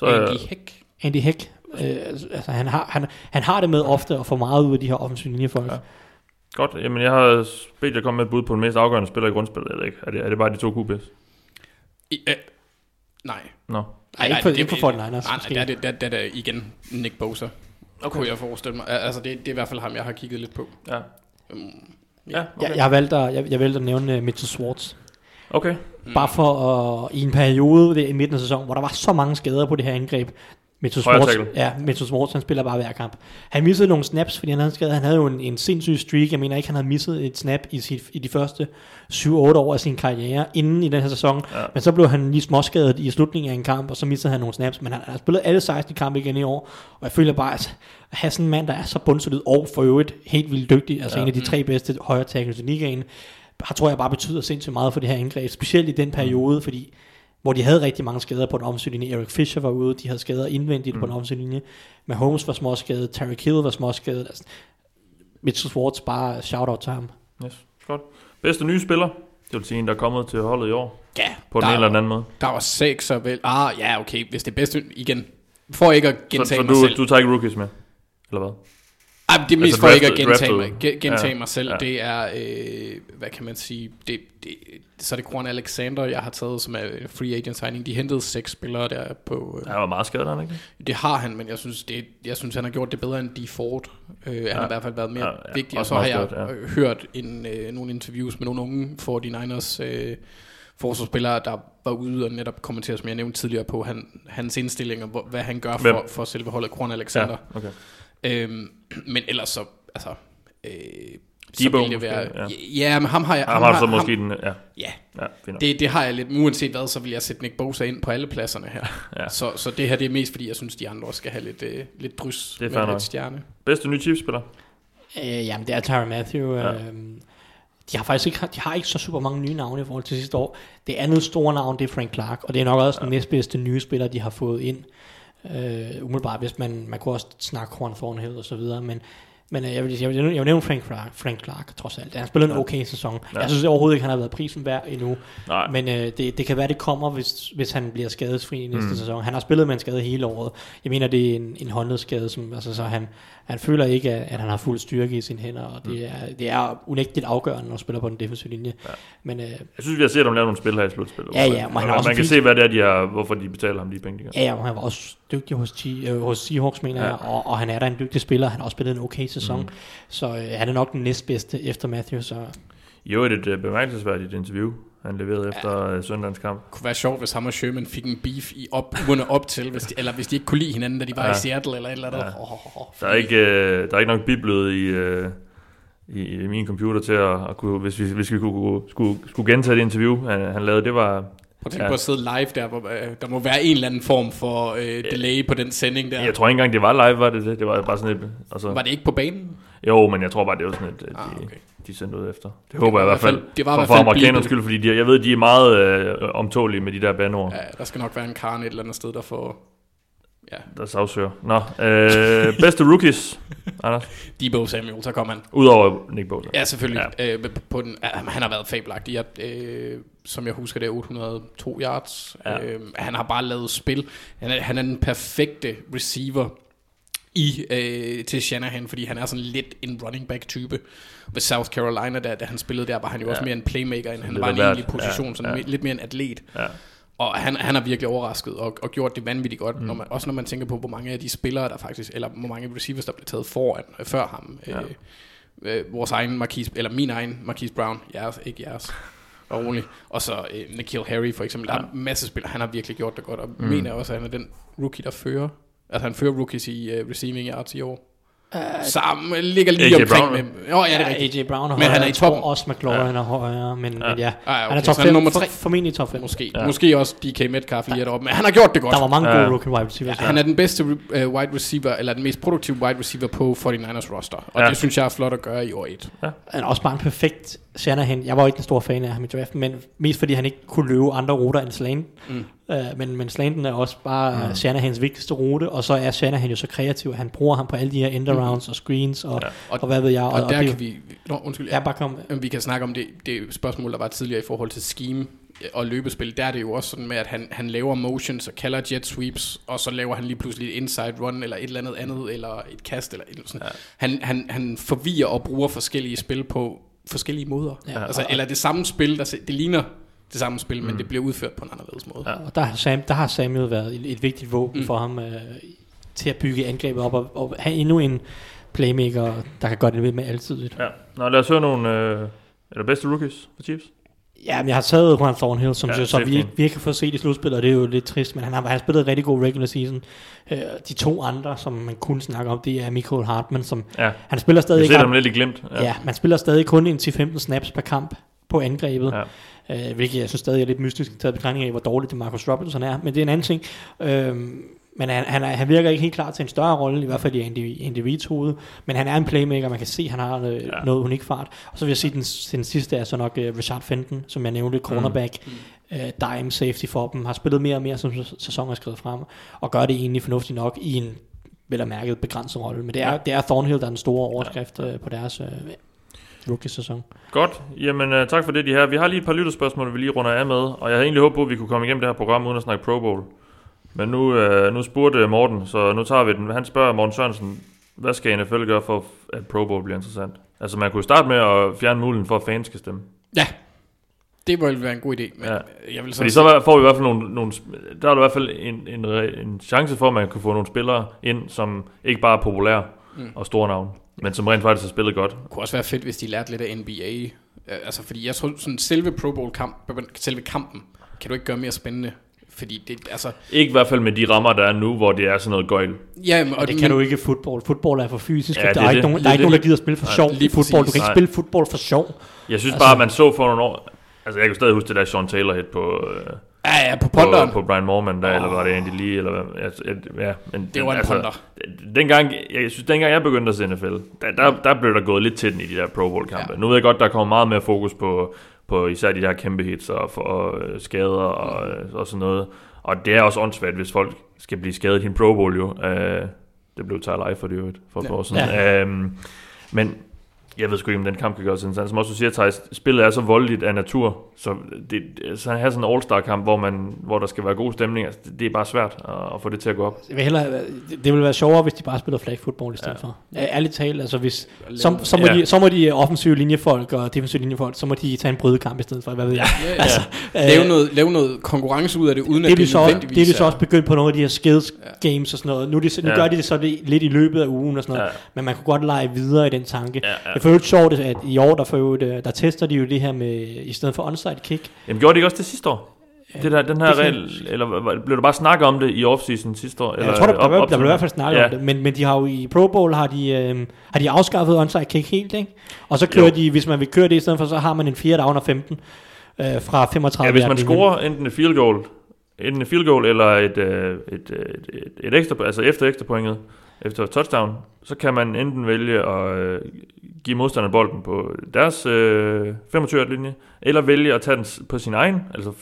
S4: Så, øh,
S5: Andy Heck.
S6: Andy Heck, øh, altså han har, han, han har det med ofte at få meget ud af de her offensive linjefolk.
S4: Ja.
S6: Ja.
S4: godt. Jamen, jeg har bedt jer komme med et bud på den mest afgørende spiller i grundspillet, eller ikke? Er det, er det bare de to QB's?
S5: I, øh, nej.
S4: Nå.
S6: Nej, ikke for- ikke for 49ers,
S5: Nej, nej,
S6: måske.
S5: der er det, der, der, er det igen Nick Bosa. Okay. Kunne jeg forestille mig. Al- Altså, det, det er i hvert fald ham, jeg har kigget lidt på.
S4: Ja.
S5: Um,
S4: Ja, okay.
S6: Jeg, jeg, har valgt at, jeg, jeg valgte at nævne uh, Mitchell Schwartz.
S4: Okay.
S6: Mm. Bare for at, i en periode der i midten af sæsonen, hvor der var så mange skader på det her angreb. Mitchell
S4: Højre
S6: Schwartz, ja, Mitchell Schwartz, han spiller bare hver kamp. Han missede nogle snaps, fordi han havde en skade. Han havde jo en, en sindssyg streak. Jeg mener ikke, han havde misset et snap i, sit, i de første 7-8 år af sin karriere, inden i den her sæson.
S4: Ja.
S6: Men så blev han lige småskadet i slutningen af en kamp, og så missede han nogle snaps. Men han har spillet alle 16 kampe igen i år. Og jeg føler bare, at at have sådan en mand, der er så bundsolid, og for øvrigt helt vildt dygtig, altså
S4: Ja.
S6: ja. en af de tre bedste højre tackles i ligaen, har, tror jeg bare betyder sindssygt meget for det her angreb, specielt i den periode, fordi hvor de havde rigtig mange skader på den offensive linje. Eric Fisher var ude, de havde skader indvendigt mm. på den offensive linje. Mahomes var småskadet, Terry Hill var småskadet. Altså, Mitchell Schwartz, bare shout-out til ham.
S4: Yes, godt. Bedste nye spiller? Det vil sige en, der er kommet til holdet i år.
S5: ja,
S4: På den ene eller den anden måde.
S5: Der var seks og vel... Ah, ja, okay. Hvis det er bedste... Igen. For ikke at
S4: Så,
S5: gentage
S4: så
S5: mig
S4: du,
S5: selv.
S4: du tager ikke rookies med? Eller hvad?
S5: Ej, det er mest
S4: Altså
S5: for ikke at gentage,
S4: drafted.
S5: mig, ge- gentage
S4: Ja,
S5: mig selv.
S4: ja.
S5: Det er, øh, hvad kan man sige, det, det, så er det Quan Alexander, jeg har taget, som er en free agent signing. De hentede seks spillere der på... Øh,
S4: Han var meget skadet, han ikke?
S5: Det har han, men jeg synes, det, jeg synes han har gjort det bedre end D. Ford. Øh, han har i hvert fald været mere
S4: Ja,
S5: ja, vigtig. Og så har jeg ja.
S4: skadet,
S5: hørt en, øh, nogle interviews med nogle unge 49ers øh, forsvarsspillere, der var ude og netop kommentere, som jeg nævnte tidligere, på han, hans indstillinger, hvor, hvad han gør
S4: Hvem?
S5: for, for selve holdet, Quan Alexander.
S4: Ja, okay.
S5: Øhm, (clears throat) men ellers så, altså... Øh,
S4: Debo
S5: vil det
S4: måske,
S5: være,
S4: ja.
S5: ja. ja, men ham har jeg...
S4: Ham har du så måske den... Ja,
S5: Ja,
S4: ja fint
S5: det, det har jeg lidt, uanset hvad, så vil jeg sætte Nick Bosa ind på alle pladserne her.
S4: Ja.
S5: Så, så det her, det er mest fordi, jeg synes, de andre også skal have lidt, øh, lidt drys
S4: Det er
S5: med
S4: nok.
S5: lidt stjerne.
S4: Bedste nye Chiefs-spiller?
S6: Øh, jamen, det er Tyra Matthew.
S4: Ja.
S6: Ja. Øhm, de har faktisk ikke, de har ikke så super mange nye navne i forhold til sidste år. Det andet store navn, det er Frank Clark, og det er nok også ja. den næstbedste nye spiller, de har fået ind. Øh, umiddelbart, hvis man, man kunne også snakke Juan Thornhill og så videre, men, men øh, jeg, vil, jeg, vil, jeg vil nævne Frank Clark, Frank Clark, trods alt. Han spillede en okay sæson.
S4: Ja.
S6: Jeg synes overhovedet ikke, han har været prisen værd endnu.
S4: Nej.
S6: Men øh, det, det kan være, det kommer, hvis, hvis han bliver skadesfri i næste
S4: mm.
S6: sæson. Han har spillet med en skade hele året. Jeg mener, det er en, en håndledsskade, som, altså, så han, han føler ikke, at, han har fuld styrke i sine hænder, og det er, det er unægteligt afgørende, når han spiller på den defensive linje.
S4: Ja.
S6: Men øh,
S4: Jeg synes, vi har set dem lave nogle spil her i slutspillet.
S6: Ja, ja, men
S4: man,
S6: han er også
S4: man kan
S6: fint.
S4: se, hvad det er, de har, hvorfor de betaler ham de penge, de gør.
S6: ja, ja, han var også dygtig hos, G, øh, hos Seahawks, mener
S4: Ja.
S6: jeg, og, og han er da en dygtig spiller. Han har også spillet en okay sæson, mm. så øh, han er nok den næstbedste efter Matthew. Så
S4: I øvrigt et uh, bemærkelsesværdigt interview, han leverede efter ja. søndagens kamp.
S5: Det kunne være sjovt, hvis ham og Sherman fik en beef i op, ugerne op til, hvis de, eller hvis de ikke kunne lide hinanden, da de var
S4: Ja.
S5: i Seattle eller et eller andet.
S4: Ja.
S5: Oh, oh, oh,
S4: Der er ikke, uh, der er ikke nok biblet i, uh, i, i min computer til at, at kunne, hvis vi, hvis vi kunne, skulle, skulle gentage det interview, han, han lavede. Det var,
S5: at tænke
S4: Ja.
S5: på at sidde live der, hvor øh, der må være en eller anden form for øh, delay på den sending der.
S4: Jeg tror ikke engang, det var live, var det det? Det var bare sådan et... Altså,
S5: Var det ikke på banen?
S4: Jo, men jeg tror bare, det var sådan et, de,
S5: Ah, okay.
S4: de sendte ud efter. Det håber jeg i hvert fald.
S5: det var
S4: for, for amerikanernes skyld, fordi de, jeg ved, de er meget øh, omtålige med de der banord,
S5: Ja, der skal nok være en karn et eller andet sted, der får... Ja,
S4: der sagsøger. Nå, øh, bedste rookies, Anders. (laughs)
S5: Debo Samuel, så kom han.
S4: Udover Nick Bosa.
S5: Ja, selvfølgelig. Ja. Øh, på den, han har været fabelagtig. Jeg, øh, som jeg husker, det er 802 yards.
S4: Ja.
S5: Øh, han har bare lavet spil. Han er, han er den perfekte receiver i øh, til Shanahan, fordi han er sådan lidt en running back type. Ved South Carolina, da, da han spillede der, var han jo ja. også mere en playmaker, end han var en egentlig position,
S4: Ja,
S5: sådan
S4: ja.
S5: lidt mere en atlet.
S4: Ja.
S5: Og han, han har virkelig overrasket og, og gjort det vanvittigt godt, mm. når man, også når man tænker på, hvor mange af de spillere, der faktisk, eller hvor mange receivers, der blev taget foran, øh, før ham.
S4: Ja.
S5: Øh, øh, vores egen Marquise, eller min egen Marquise Brown, jeres, ikke jeres, og rolig. Og så øh, Nikhil Harry for eksempel, der er en masse spillere, han har virkelig gjort det godt, og mm. mener også, at han er den rookie, der fører, altså han fører rookies i uh, receiving yards i år. Uh, Sammen ligger lige
S4: AJ
S5: omkring
S4: Brown.
S5: med, Åh, ja, det er rigtigt.
S6: AJ Brown er
S5: Men han er i toppen.
S6: Også McLaurin er højere, men, men ja.
S5: Ah,
S6: Han er top
S5: så han er
S6: 5,
S5: nummer
S6: for,
S5: tre.
S6: formentlig top 5.
S5: Måske,
S4: Ja.
S5: ja. måske også DK Metcalf lige deroppe, men han har gjort det godt.
S6: Der var mange
S4: Ja.
S6: gode rookie wide receivers.
S5: Han er den bedste uh, wide receiver, eller den mest produktive wide receiver på 49ers roster. Og
S4: Ja.
S5: ja. det synes jeg er flot at gøre i år 1.
S6: Han er også bare en perfekt Shanahan. Jeg var ikke den store fan af ham i draften, men mest fordi han ikke kunne løbe andre ruter end slant.
S5: Mm.
S6: Uh, men, men slanten er også bare mm. Shanahans vigtigste rute, og så er Shanahan jo så kreativ. Han bruger ham på alle de her end arounds og screens, og,
S4: Ja.
S6: og, og hvad ved jeg.
S5: Og, og der
S6: det,
S5: kan vi... Nå, undskyld.
S6: Ja, bare kom.
S5: Vi kan snakke om det, det spørgsmål, der var tidligere i forhold til scheme og løbespil. Der er det jo også sådan med, at han, han laver motions og kalder jet sweeps, og så laver han lige pludselig et inside run, eller et eller andet andet, eller et kast, eller et eller andet. Ja. Han, han, han forvirrer og bruger forskellige spil på forskellige måder.
S6: Ja.
S5: Altså, eller det samme spil, der, det ligner det samme spil, mm. men det bliver udført på en anderledes måde. Ja.
S6: Og der, har Sam, der har Samuel været et, et vigtigt våben mm. for ham øh, til at bygge angrebet op, og, og have endnu en playmaker, der kan gøre det ved med altid.
S4: Ja. Nå, lad os høre nogle... Øh, eller bedste rookies for Chiefs.
S6: Ja, men jeg har taget Juan Thornhill, som
S4: Ja,
S6: så, så vi, vi ikke har fået set i slutspillet, og det er jo lidt trist, men han har, han har spillet en rigtig god regular season. Øh, de to andre, som man kunne snakke om, det er Michael Hartman, som
S4: Ja.
S6: han spiller stadig
S4: Jeg
S6: ikke
S4: ser dem lidt i glemt.
S6: Ja. ja, man spiller stadig kun en 10-15 snaps per kamp på angrebet,
S4: Ja.
S6: øh, hvilket jeg synes stadig er lidt mystisk, taget i betragtning af, hvor dårligt det Marcus Robinson er, men det er en anden ting. Øhm, men han, han, er, han virker ikke helt klar til en større rolle, i hvert fald i Reid's hoved, men han er en playmaker, man kan se, han har øh,
S4: Ja.
S6: ja. noget unik fart. Og så vil jeg sige, den, den sidste er så nok uh, Richard Fenton, som jeg nævnte, cornerback, mm. uh, dime safety for dem, har spillet mere og mere, som sæsonen er skrevet frem, og gør det egentlig fornuftigt nok i en vel at mærke begrænset rolle. Men det er, det er Thornhill, der er den store overskrift ja. på deres uh, rookie-sæson.
S4: Godt. Jamen, uh, tak for det, de her. Vi har lige et par lytterspørgsmål, vi lige runder af med, og jeg havde egentlig håbet på, at vi kunne komme igennem det her program uden at snakke Pro Bowl. Men nu, uh, nu spurgte Morten, så nu tager vi den. Han spørger Morten Sørensen, hvad skal NFL gøre for, at Pro Bowl bliver interessant? Altså, man kunne starte med at fjerne muligheden for, at fans skal stemme.
S5: Ja, det ville være en god idé. Men
S4: Ja.
S5: jeg vil så,
S4: Fordi så får vi i hvert fald nogle, nogle der er i hvert fald en, en, en chance for, at man kan få nogle spillere ind, som ikke bare er populære mm. og store navne, men som rent faktisk har spillet godt.
S5: Det kunne også være fedt, hvis de lærte lidt af NBA. Øh, Altså, fordi jeg tror, sådan selve Pro Bowl kamp, selve kampen, kan du ikke gøre mere spændende. Fordi det, altså...
S4: Ikke i hvert fald med de rammer, der er nu, hvor det er sådan noget gøjl.
S5: Ja, og
S6: Og det kan du ikke i fodbold. Fodbold er for fysisk,
S4: Ja, det
S6: der
S4: er
S6: er, ikke
S4: det.
S6: nogen,
S4: Det
S6: der
S4: er
S6: ikke nogen,
S4: det.
S6: der gider spille for
S4: Nej,
S6: sjov i fodbold. Du kan ikke
S4: Nej.
S6: spille fodbold for sjov.
S4: Jeg synes
S6: Altså-
S4: bare, man så for nogle år... Altså, jeg kan stadig huske det der Sean Taylor hit på, øh,
S5: Ja, ja, på
S4: på,
S5: ponderen.
S4: på Brian Morman, der, oh. eller var det Andy Lee, eller hvad? Ja, men,
S5: Det var en
S4: altså,
S5: ponder.
S4: Dengang, jeg synes, dengang jeg begyndte at se NFL, der, der, der blev der gået lidt til den i de der Pro Bowl kampe. Ja.
S5: Ja.
S4: Nu ved jeg godt, der kommer meget mere fokus på, på især de der kæmpe hits og, for, og øh, skader og, øh, og sådan noget. Og det er også åndssvagt, hvis folk skal blive skadet i en Pro Bowl jo. Uh, det blev Tyler Eifert jo for et
S5: Ja.
S4: år siden. Ja. Um, men jeg ved sgu ikke, om den kamp kan gøres interessant. Som også du siger, Thijs, spillet er så voldeligt af natur, så det, så at have sådan en All-Star-kamp, hvor, man, hvor der skal være god stemning, altså, det, det er bare svært at, at få det til at gå op.
S6: Jeg vil hellere, det, det ville være sjovere, hvis de bare spillede flag football i stedet
S4: Ja.
S6: ja. for. Ja, ærligt talt, altså hvis, så, så, må
S4: Ja.
S6: de, så må de offensive linjefolk og defensive linjefolk, så må de tage en brydekamp i stedet for, hvad ved jeg.
S5: Ja, ja.
S6: Altså,
S5: Lave,
S6: øh,
S5: noget, lave noget konkurrence ud af det, uden
S6: det
S5: at
S6: de
S5: det
S6: så, det er de så også begyndt på nogle af de her skills games og sådan noget. Nu, de, nu
S4: Ja.
S6: gør de det så det, lidt i løbet af ugen og sådan noget,
S4: Ja.
S6: men man kunne godt lege videre i den tanke.
S4: Ja, ja.
S6: Det øvrigt sjovt, at i år, der, for øvrigt, øh, der tester de jo det her med, i stedet for onside kick,
S4: Jamen gjorde de ikke også det sidste år? Det der, den her
S6: det
S4: regel, eller blev der bare snakket om det i offseason sidste år? Eller
S6: jeg tror, der,
S4: op-
S6: der, der blev i hvert fald snakket
S4: ja.
S6: om det, men, men de har jo i Pro Bowl har de, øh, har de afskaffet onside kick helt, ikke? Og så kører
S4: Jo.
S6: de, hvis man vil køre det i stedet for, så har man en 4 down og 15. øh, fra 35
S4: Ja, hvis man scorer enten et field goal, enten et field goal eller et, øh, et, et, et, et ekstra, altså efter ekstra pointet, efter touchdown, så kan man enten vælge at øh, give modstanderen bolden på deres øh, 25 linje, eller vælge at tage den på sin egen, altså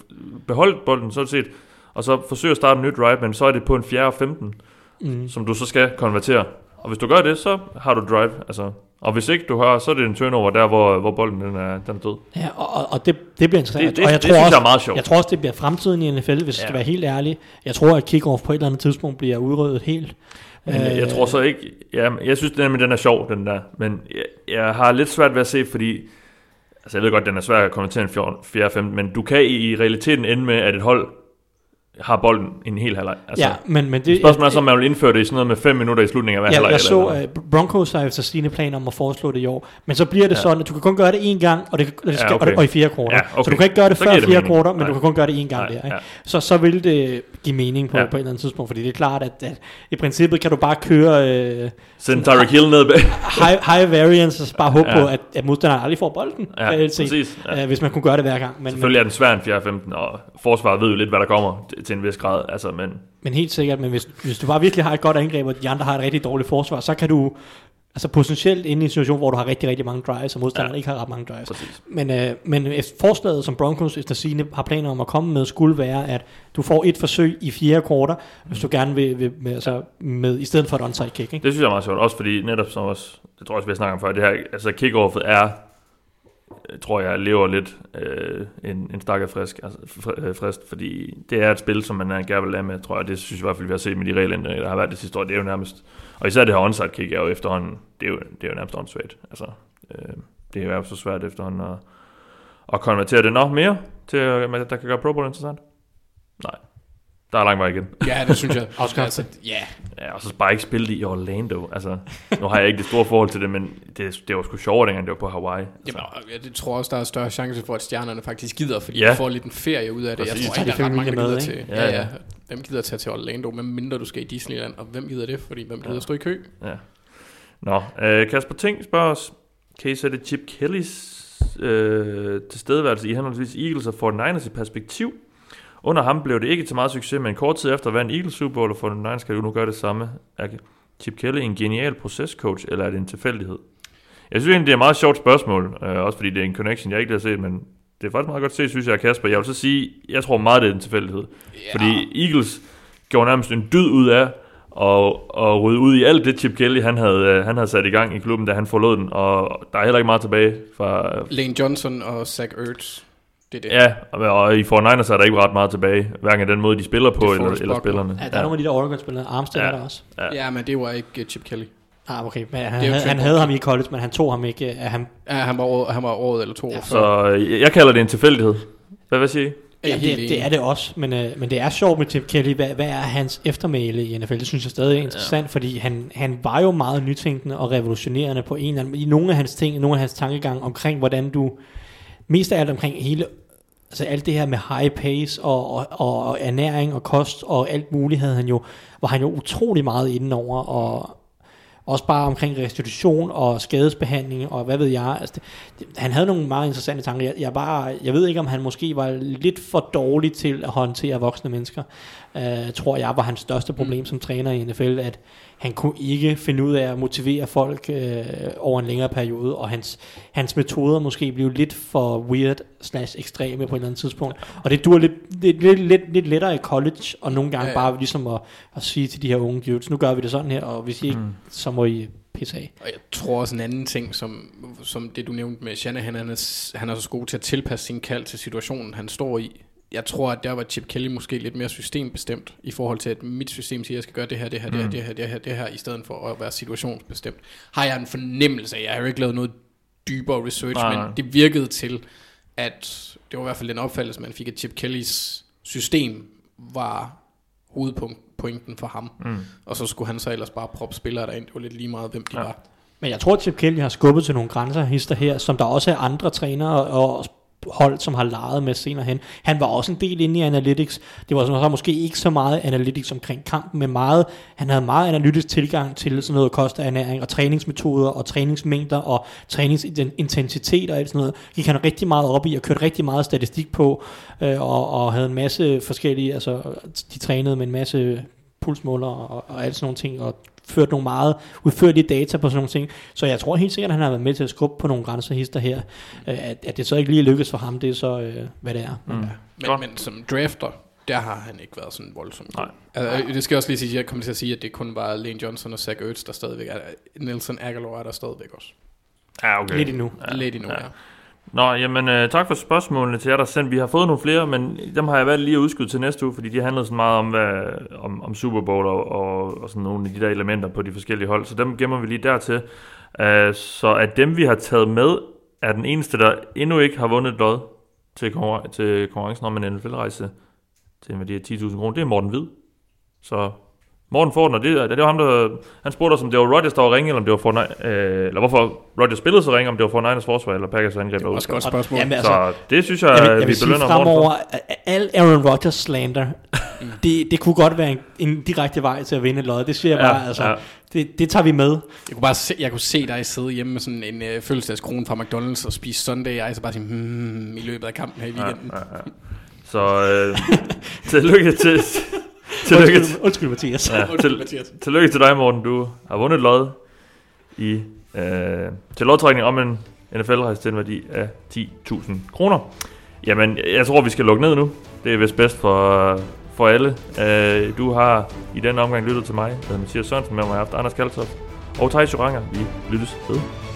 S4: beholde bolden sådan set, og så forsøge at starte en nyt drive, men så er det på en 4. og 15,
S6: Mm.
S4: som du så skal konvertere. Og hvis du gør det, så har du drive, altså, og hvis ikke du har, så er det en turnover der, hvor, hvor bolden den er, den er død.
S6: Ja, og, og, det, det bliver interessant.
S4: Det- det-
S6: og jeg
S4: det
S6: tror
S4: synes
S6: også,
S4: jeg er meget sjovt.
S6: Jeg tror også, det bliver fremtiden i NFL, hvis jeg skal
S4: Ja.
S6: være helt ærlig. Jeg tror, at kickoff på et eller andet tidspunkt bliver udryddet helt.
S4: Men øh, jeg tror så ikke, ja, jeg synes nemlig, den er sjov, den der, men jeg, jeg har lidt svært ved at se, fordi, altså jeg ved godt, den er svær at komme til en 4. 5, men du kan i, i realiteten ende med, at et hold har bolden en hel halvleg. Altså,
S6: ja, men, men det,
S4: Spørgsmålet er så, om man vil indføre det i sådan noget med 5 minutter i slutningen af hver
S6: Ja,
S4: halvleg.
S6: jeg
S4: eller
S6: så,
S4: noget.
S6: at Broncos har efter sine planer om at foreslå det i år. Men så bliver det
S4: Ja.
S6: sådan, at du kan kun gøre det én gang, og, det, og, det skal,
S4: Ja, okay.
S6: og, og i fire kvarter.
S4: Ja, okay.
S6: Så du kan ikke gøre det
S4: Så
S6: før
S4: det
S6: fire kvarter, men
S4: Nej.
S6: du kan kun gøre det én gang
S4: Nej,
S6: der. Ikke?
S4: ja.
S6: Så, så vil det give mening på,
S4: Ja.
S6: på et eller andet tidspunkt, fordi det er klart, at, at i princippet kan du bare køre øh,
S4: Send Tyreek Hill ned
S6: high, high variance, og så bare håbe
S4: Ja.
S6: på, at, at modstanderen aldrig får bolden,
S4: Ja,
S6: set,
S4: præcis. Ja.
S6: øh, hvis man kunne gøre det hver gang. Men,
S4: Selvfølgelig er den svær en 4. 15, og forsvaret ved jo lidt, hvad der kommer til- en vis grad. Altså, men
S6: Men helt sikkert, men hvis, hvis du bare virkelig har et godt angreb, og de andre har et rigtig dårligt forsvar, så kan du altså potentielt inde i en situation, hvor du har rigtig, rigtig mange drives, og modstanderen
S4: Ja.
S6: ikke har ret mange drives.
S4: præcis.
S6: Men, øh, men efter forslaget, som Broncos efter sine har planer om at komme med, skulle være, at du får et forsøg i fjerde kvarter, hvis du gerne vil, vil med, altså, med, i stedet for et onside kick. Ikke?
S4: Det synes jeg er meget sjovt, også fordi netop som også, det tror jeg også, vi har snakket om før, det her, altså kickoffet er, øh, tror jeg, lever lidt øh, en, en stakket frisk, altså, fr- øh, frist, fordi det er et spil, som man gerne vil lade med, tror jeg, det synes jeg i hvert fald, vi har set med de regelændringer, der har været det sidste år, det er jo nærmest, og især det her onside kick er jo efterhånden, det er jo, det er jo nærmest åndssvagt, altså, øh, det er jo så svært efterhånden at, at konvertere det. Nok mere, til at der kan gøre Pro Bowl interessant. Nej, der er lang vej igen.
S5: Ja, det synes jeg. (laughs)
S6: Afskaffe
S5: altså, ja,
S4: Ja, og så bare ikke spille det i Orlando. Altså, nu har jeg ikke det store forhold til det, men det, det var sgu sjovere, dengang det var på Hawaii. Altså,
S5: Jamen, jeg det tror også, der er større chance for, at stjernerne faktisk gider, fordi
S4: Ja.
S5: de får lidt en ferie ud af det.
S4: Præcis.
S5: Jeg tror ikke,
S6: de
S5: der er ret mange, der gider
S6: med,
S5: til. Ja,
S4: Ja,
S5: ja. Hvem gider tage til Orlando, medmindre du skal i Disneyland, og hvem gider det? Fordi hvem gider ja. stå i kø?
S4: Ja. Nå, øh, Kasper Ting spørger os, kan I sætte Chip Kellys øh, tilstedeværelse i henholdsvis Eagles og 49ers i perspektiv? Under ham blev det ikke til meget succes, men kort tid efter vandt Eagles Super Bowl, og 49ers kan jo nu gøre det samme. Er Chip Kelly en genial procescoach, eller er det en tilfældighed? Jeg synes egentlig, det er et meget sjovt spørgsmål, øh, også fordi det er en connection, jeg ikke har set, men det er faktisk meget godt set, synes jeg, Kasper. Jeg vil så sige, jeg tror meget, det er en tilfældighed.
S5: Ja.
S4: Fordi Eagles gjorde nærmest en dyd ud af og, og rydde ud i alt det Chip Kelly, han havde, øh, han havde sat i gang i klubben, da han forlod den. Og der er heller ikke meget tilbage fra...
S5: Lane Johnson og Zach Ertz. Det er det.
S4: Ja, og, og i 49ers er der ikke ret meget tilbage, hverken af den måde, de spiller på,
S5: er
S4: eller, eller spillerne.
S6: Ja, der er nogle af de der Oregon-spillere. Armstead
S4: Ja.
S6: ja. er der også.
S4: Ja.
S5: Ja, men det var ikke uh, Chip Kelly.
S6: Ah, okay. Men han,
S5: Det er jo
S6: han, havde ham i college, men han tog ham ikke. Uh, han,
S5: Ja, han var, året, han var året eller to år før.
S4: Så øh, jeg kalder det en tilfældighed. Hvad vil sige?
S5: Er
S6: ja, det, det er det også, men, øh, men det er sjovt med Tim Kelly. Hvad, hvad er hans eftermæle i NFL? Det synes jeg stadig er interessant, ja. fordi han, han var jo meget nytænkende og revolutionerende på en eller anden, i nogle af hans ting, nogle af hans tankegang omkring, hvordan du, mest af alt omkring hele, altså alt det her med high pace og, og, og, ernæring og kost og alt muligt havde han jo, var han jo utrolig meget inde over, og også bare omkring restitution og skadesbehandling og hvad ved jeg. Altså det, det, han havde nogle meget interessante tanker. Jeg, jeg, bare, jeg ved ikke, om han måske var lidt for dårlig til at håndtere voksne mennesker. Uh, tror jeg var hans største problem mm. som træner i NFL, at han kunne ikke finde ud af at motivere folk uh, over en længere periode, og hans, hans metoder måske blev lidt for weird slash ekstreme på et eller andet tidspunkt. Og det dur lidt, lidt, lidt, lidt, lidt lettere i college, og nogle gange
S5: ja,
S6: ja. bare ligesom at, at sige til de her unge dudes, nu gør vi det sådan her, og hvis I ikke, mm. så må I pisse af.
S5: Og jeg tror også en anden ting, som, som det du nævnte med Shanahan, han er, han er så god til at tilpasse sin kald til situationen, han står i. Jeg tror, at der var Chip Kelly måske lidt mere systembestemt, i forhold til, at mit system siger, at jeg skal gøre det her, det her, det her, det her, det her, det her, i stedet for at være situationsbestemt. Har jeg en fornemmelse af, jeg har jo ikke lavet noget dybere research,
S4: Nej,
S5: men
S4: nej.
S5: det virkede til, at det var i hvert fald den opfattelse, man fik, at Chip Kellys system var hovedpointen for ham.
S4: Mm.
S5: Og så skulle han så ellers bare proppe spillere derind. Det var lidt lige meget, hvem de
S4: ja.
S5: var.
S6: Men jeg tror, at Chip Kelly har skubbet til nogle grænser hister her, som der også er andre trænere og hold, som har leget med senere hen. Han var også en del inde i analytics. Det var så måske ikke så meget analytics omkring kampen, men meget, han havde meget analytisk tilgang til sådan noget kosternæring og træningsmetoder og træningsmængder og træningsintensitet og alt sådan noget. Gik han rigtig meget op i og kørte rigtig meget statistik på øh, og, og havde en masse forskellige, altså de trænede med en masse pulsmåler og, og alt sådan nogle ting, og ført nogle meget udførlige data på sådan nogle ting. Så jeg tror helt sikkert, at han har været med til at skubbe på nogle grænsehister her. Øh, at, at det så ikke lige lykkes for ham, det er så, øh, hvad det er.
S4: Mm.
S5: Men,
S4: Godt.
S5: men som drafter, der har han ikke været sådan voldsomt. god.
S4: Nej.
S5: Altså, det skal jeg også lige sige, jeg kommer til at sige, at det kun var Lane Johnson og Zach Ertz, der stadigvæk er. Nelson Aguilar er der stadigvæk også.
S4: Ja, okay.
S6: Lidt endnu.
S5: Ja. Lidt endnu, ja.
S4: Ja. Nå, jamen øh, tak for spørgsmålene til jer, der sendt. Vi har fået nogle flere, men dem har jeg valgt lige at udskyde til næste uge, fordi de handlede så meget om, hvad, om, om Super Bowl og, og, og sådan nogle af de der elementer på de forskellige hold. Så dem gemmer vi lige dertil. Uh, så at dem, vi har taget med, er den eneste, der endnu ikke har vundet lod til, konkurren- til konkurrencen om en NFL-rejse til en værdi af 10.000 kroner. Det er Morten Hvid. Så Morten og det, det var ham, der, han spurgte os, om det var Rodgers, der var ringe, eller om det var for, øh, eller hvorfor Rodgers spillede så ringe, om det var for Niners forsvar, eller Packers angreb.
S5: Det var også et godt spørgsmål.
S6: Jamen, altså,
S4: Så det synes jeg,
S6: vil,
S4: jeg vi
S6: sige
S4: belønner Morten
S6: fremover, al Aaron Rodgers slander, det, det kunne godt være en, en direkte vej til at vinde et lod. Det siger jeg
S4: Ja,
S6: bare, altså,
S4: ja.
S6: det, det tager vi med.
S5: Jeg kunne bare se, jeg kunne se dig sidde hjemme med sådan en øh, fødselsdagskrone fra McDonald's og spise Sunday Ice og bare sige, hmm, i løbet af kampen her i
S4: Ja,
S5: weekenden.
S4: ja, ja. Så øh, (laughs) tillykke til... tillykke, til,
S6: Undskyld, undskyld Mathias.
S4: ja,
S5: Undskyld,
S4: til,
S5: Mathias.
S4: tillykke til dig, Morten. Du har vundet et lod i, øh, til lodtrækning om en NFL-rejse til en værdi af 10.000 kroner. Jamen, jeg tror, vi skal lukke ned nu. Det er vist bedst for, for alle. Øh, du har i denne omgang lyttet til mig. Jeg hedder Mathias Sørensen, med mig har haft Anders Kaltoft og Thijs Joranger. Vi lyttes ved.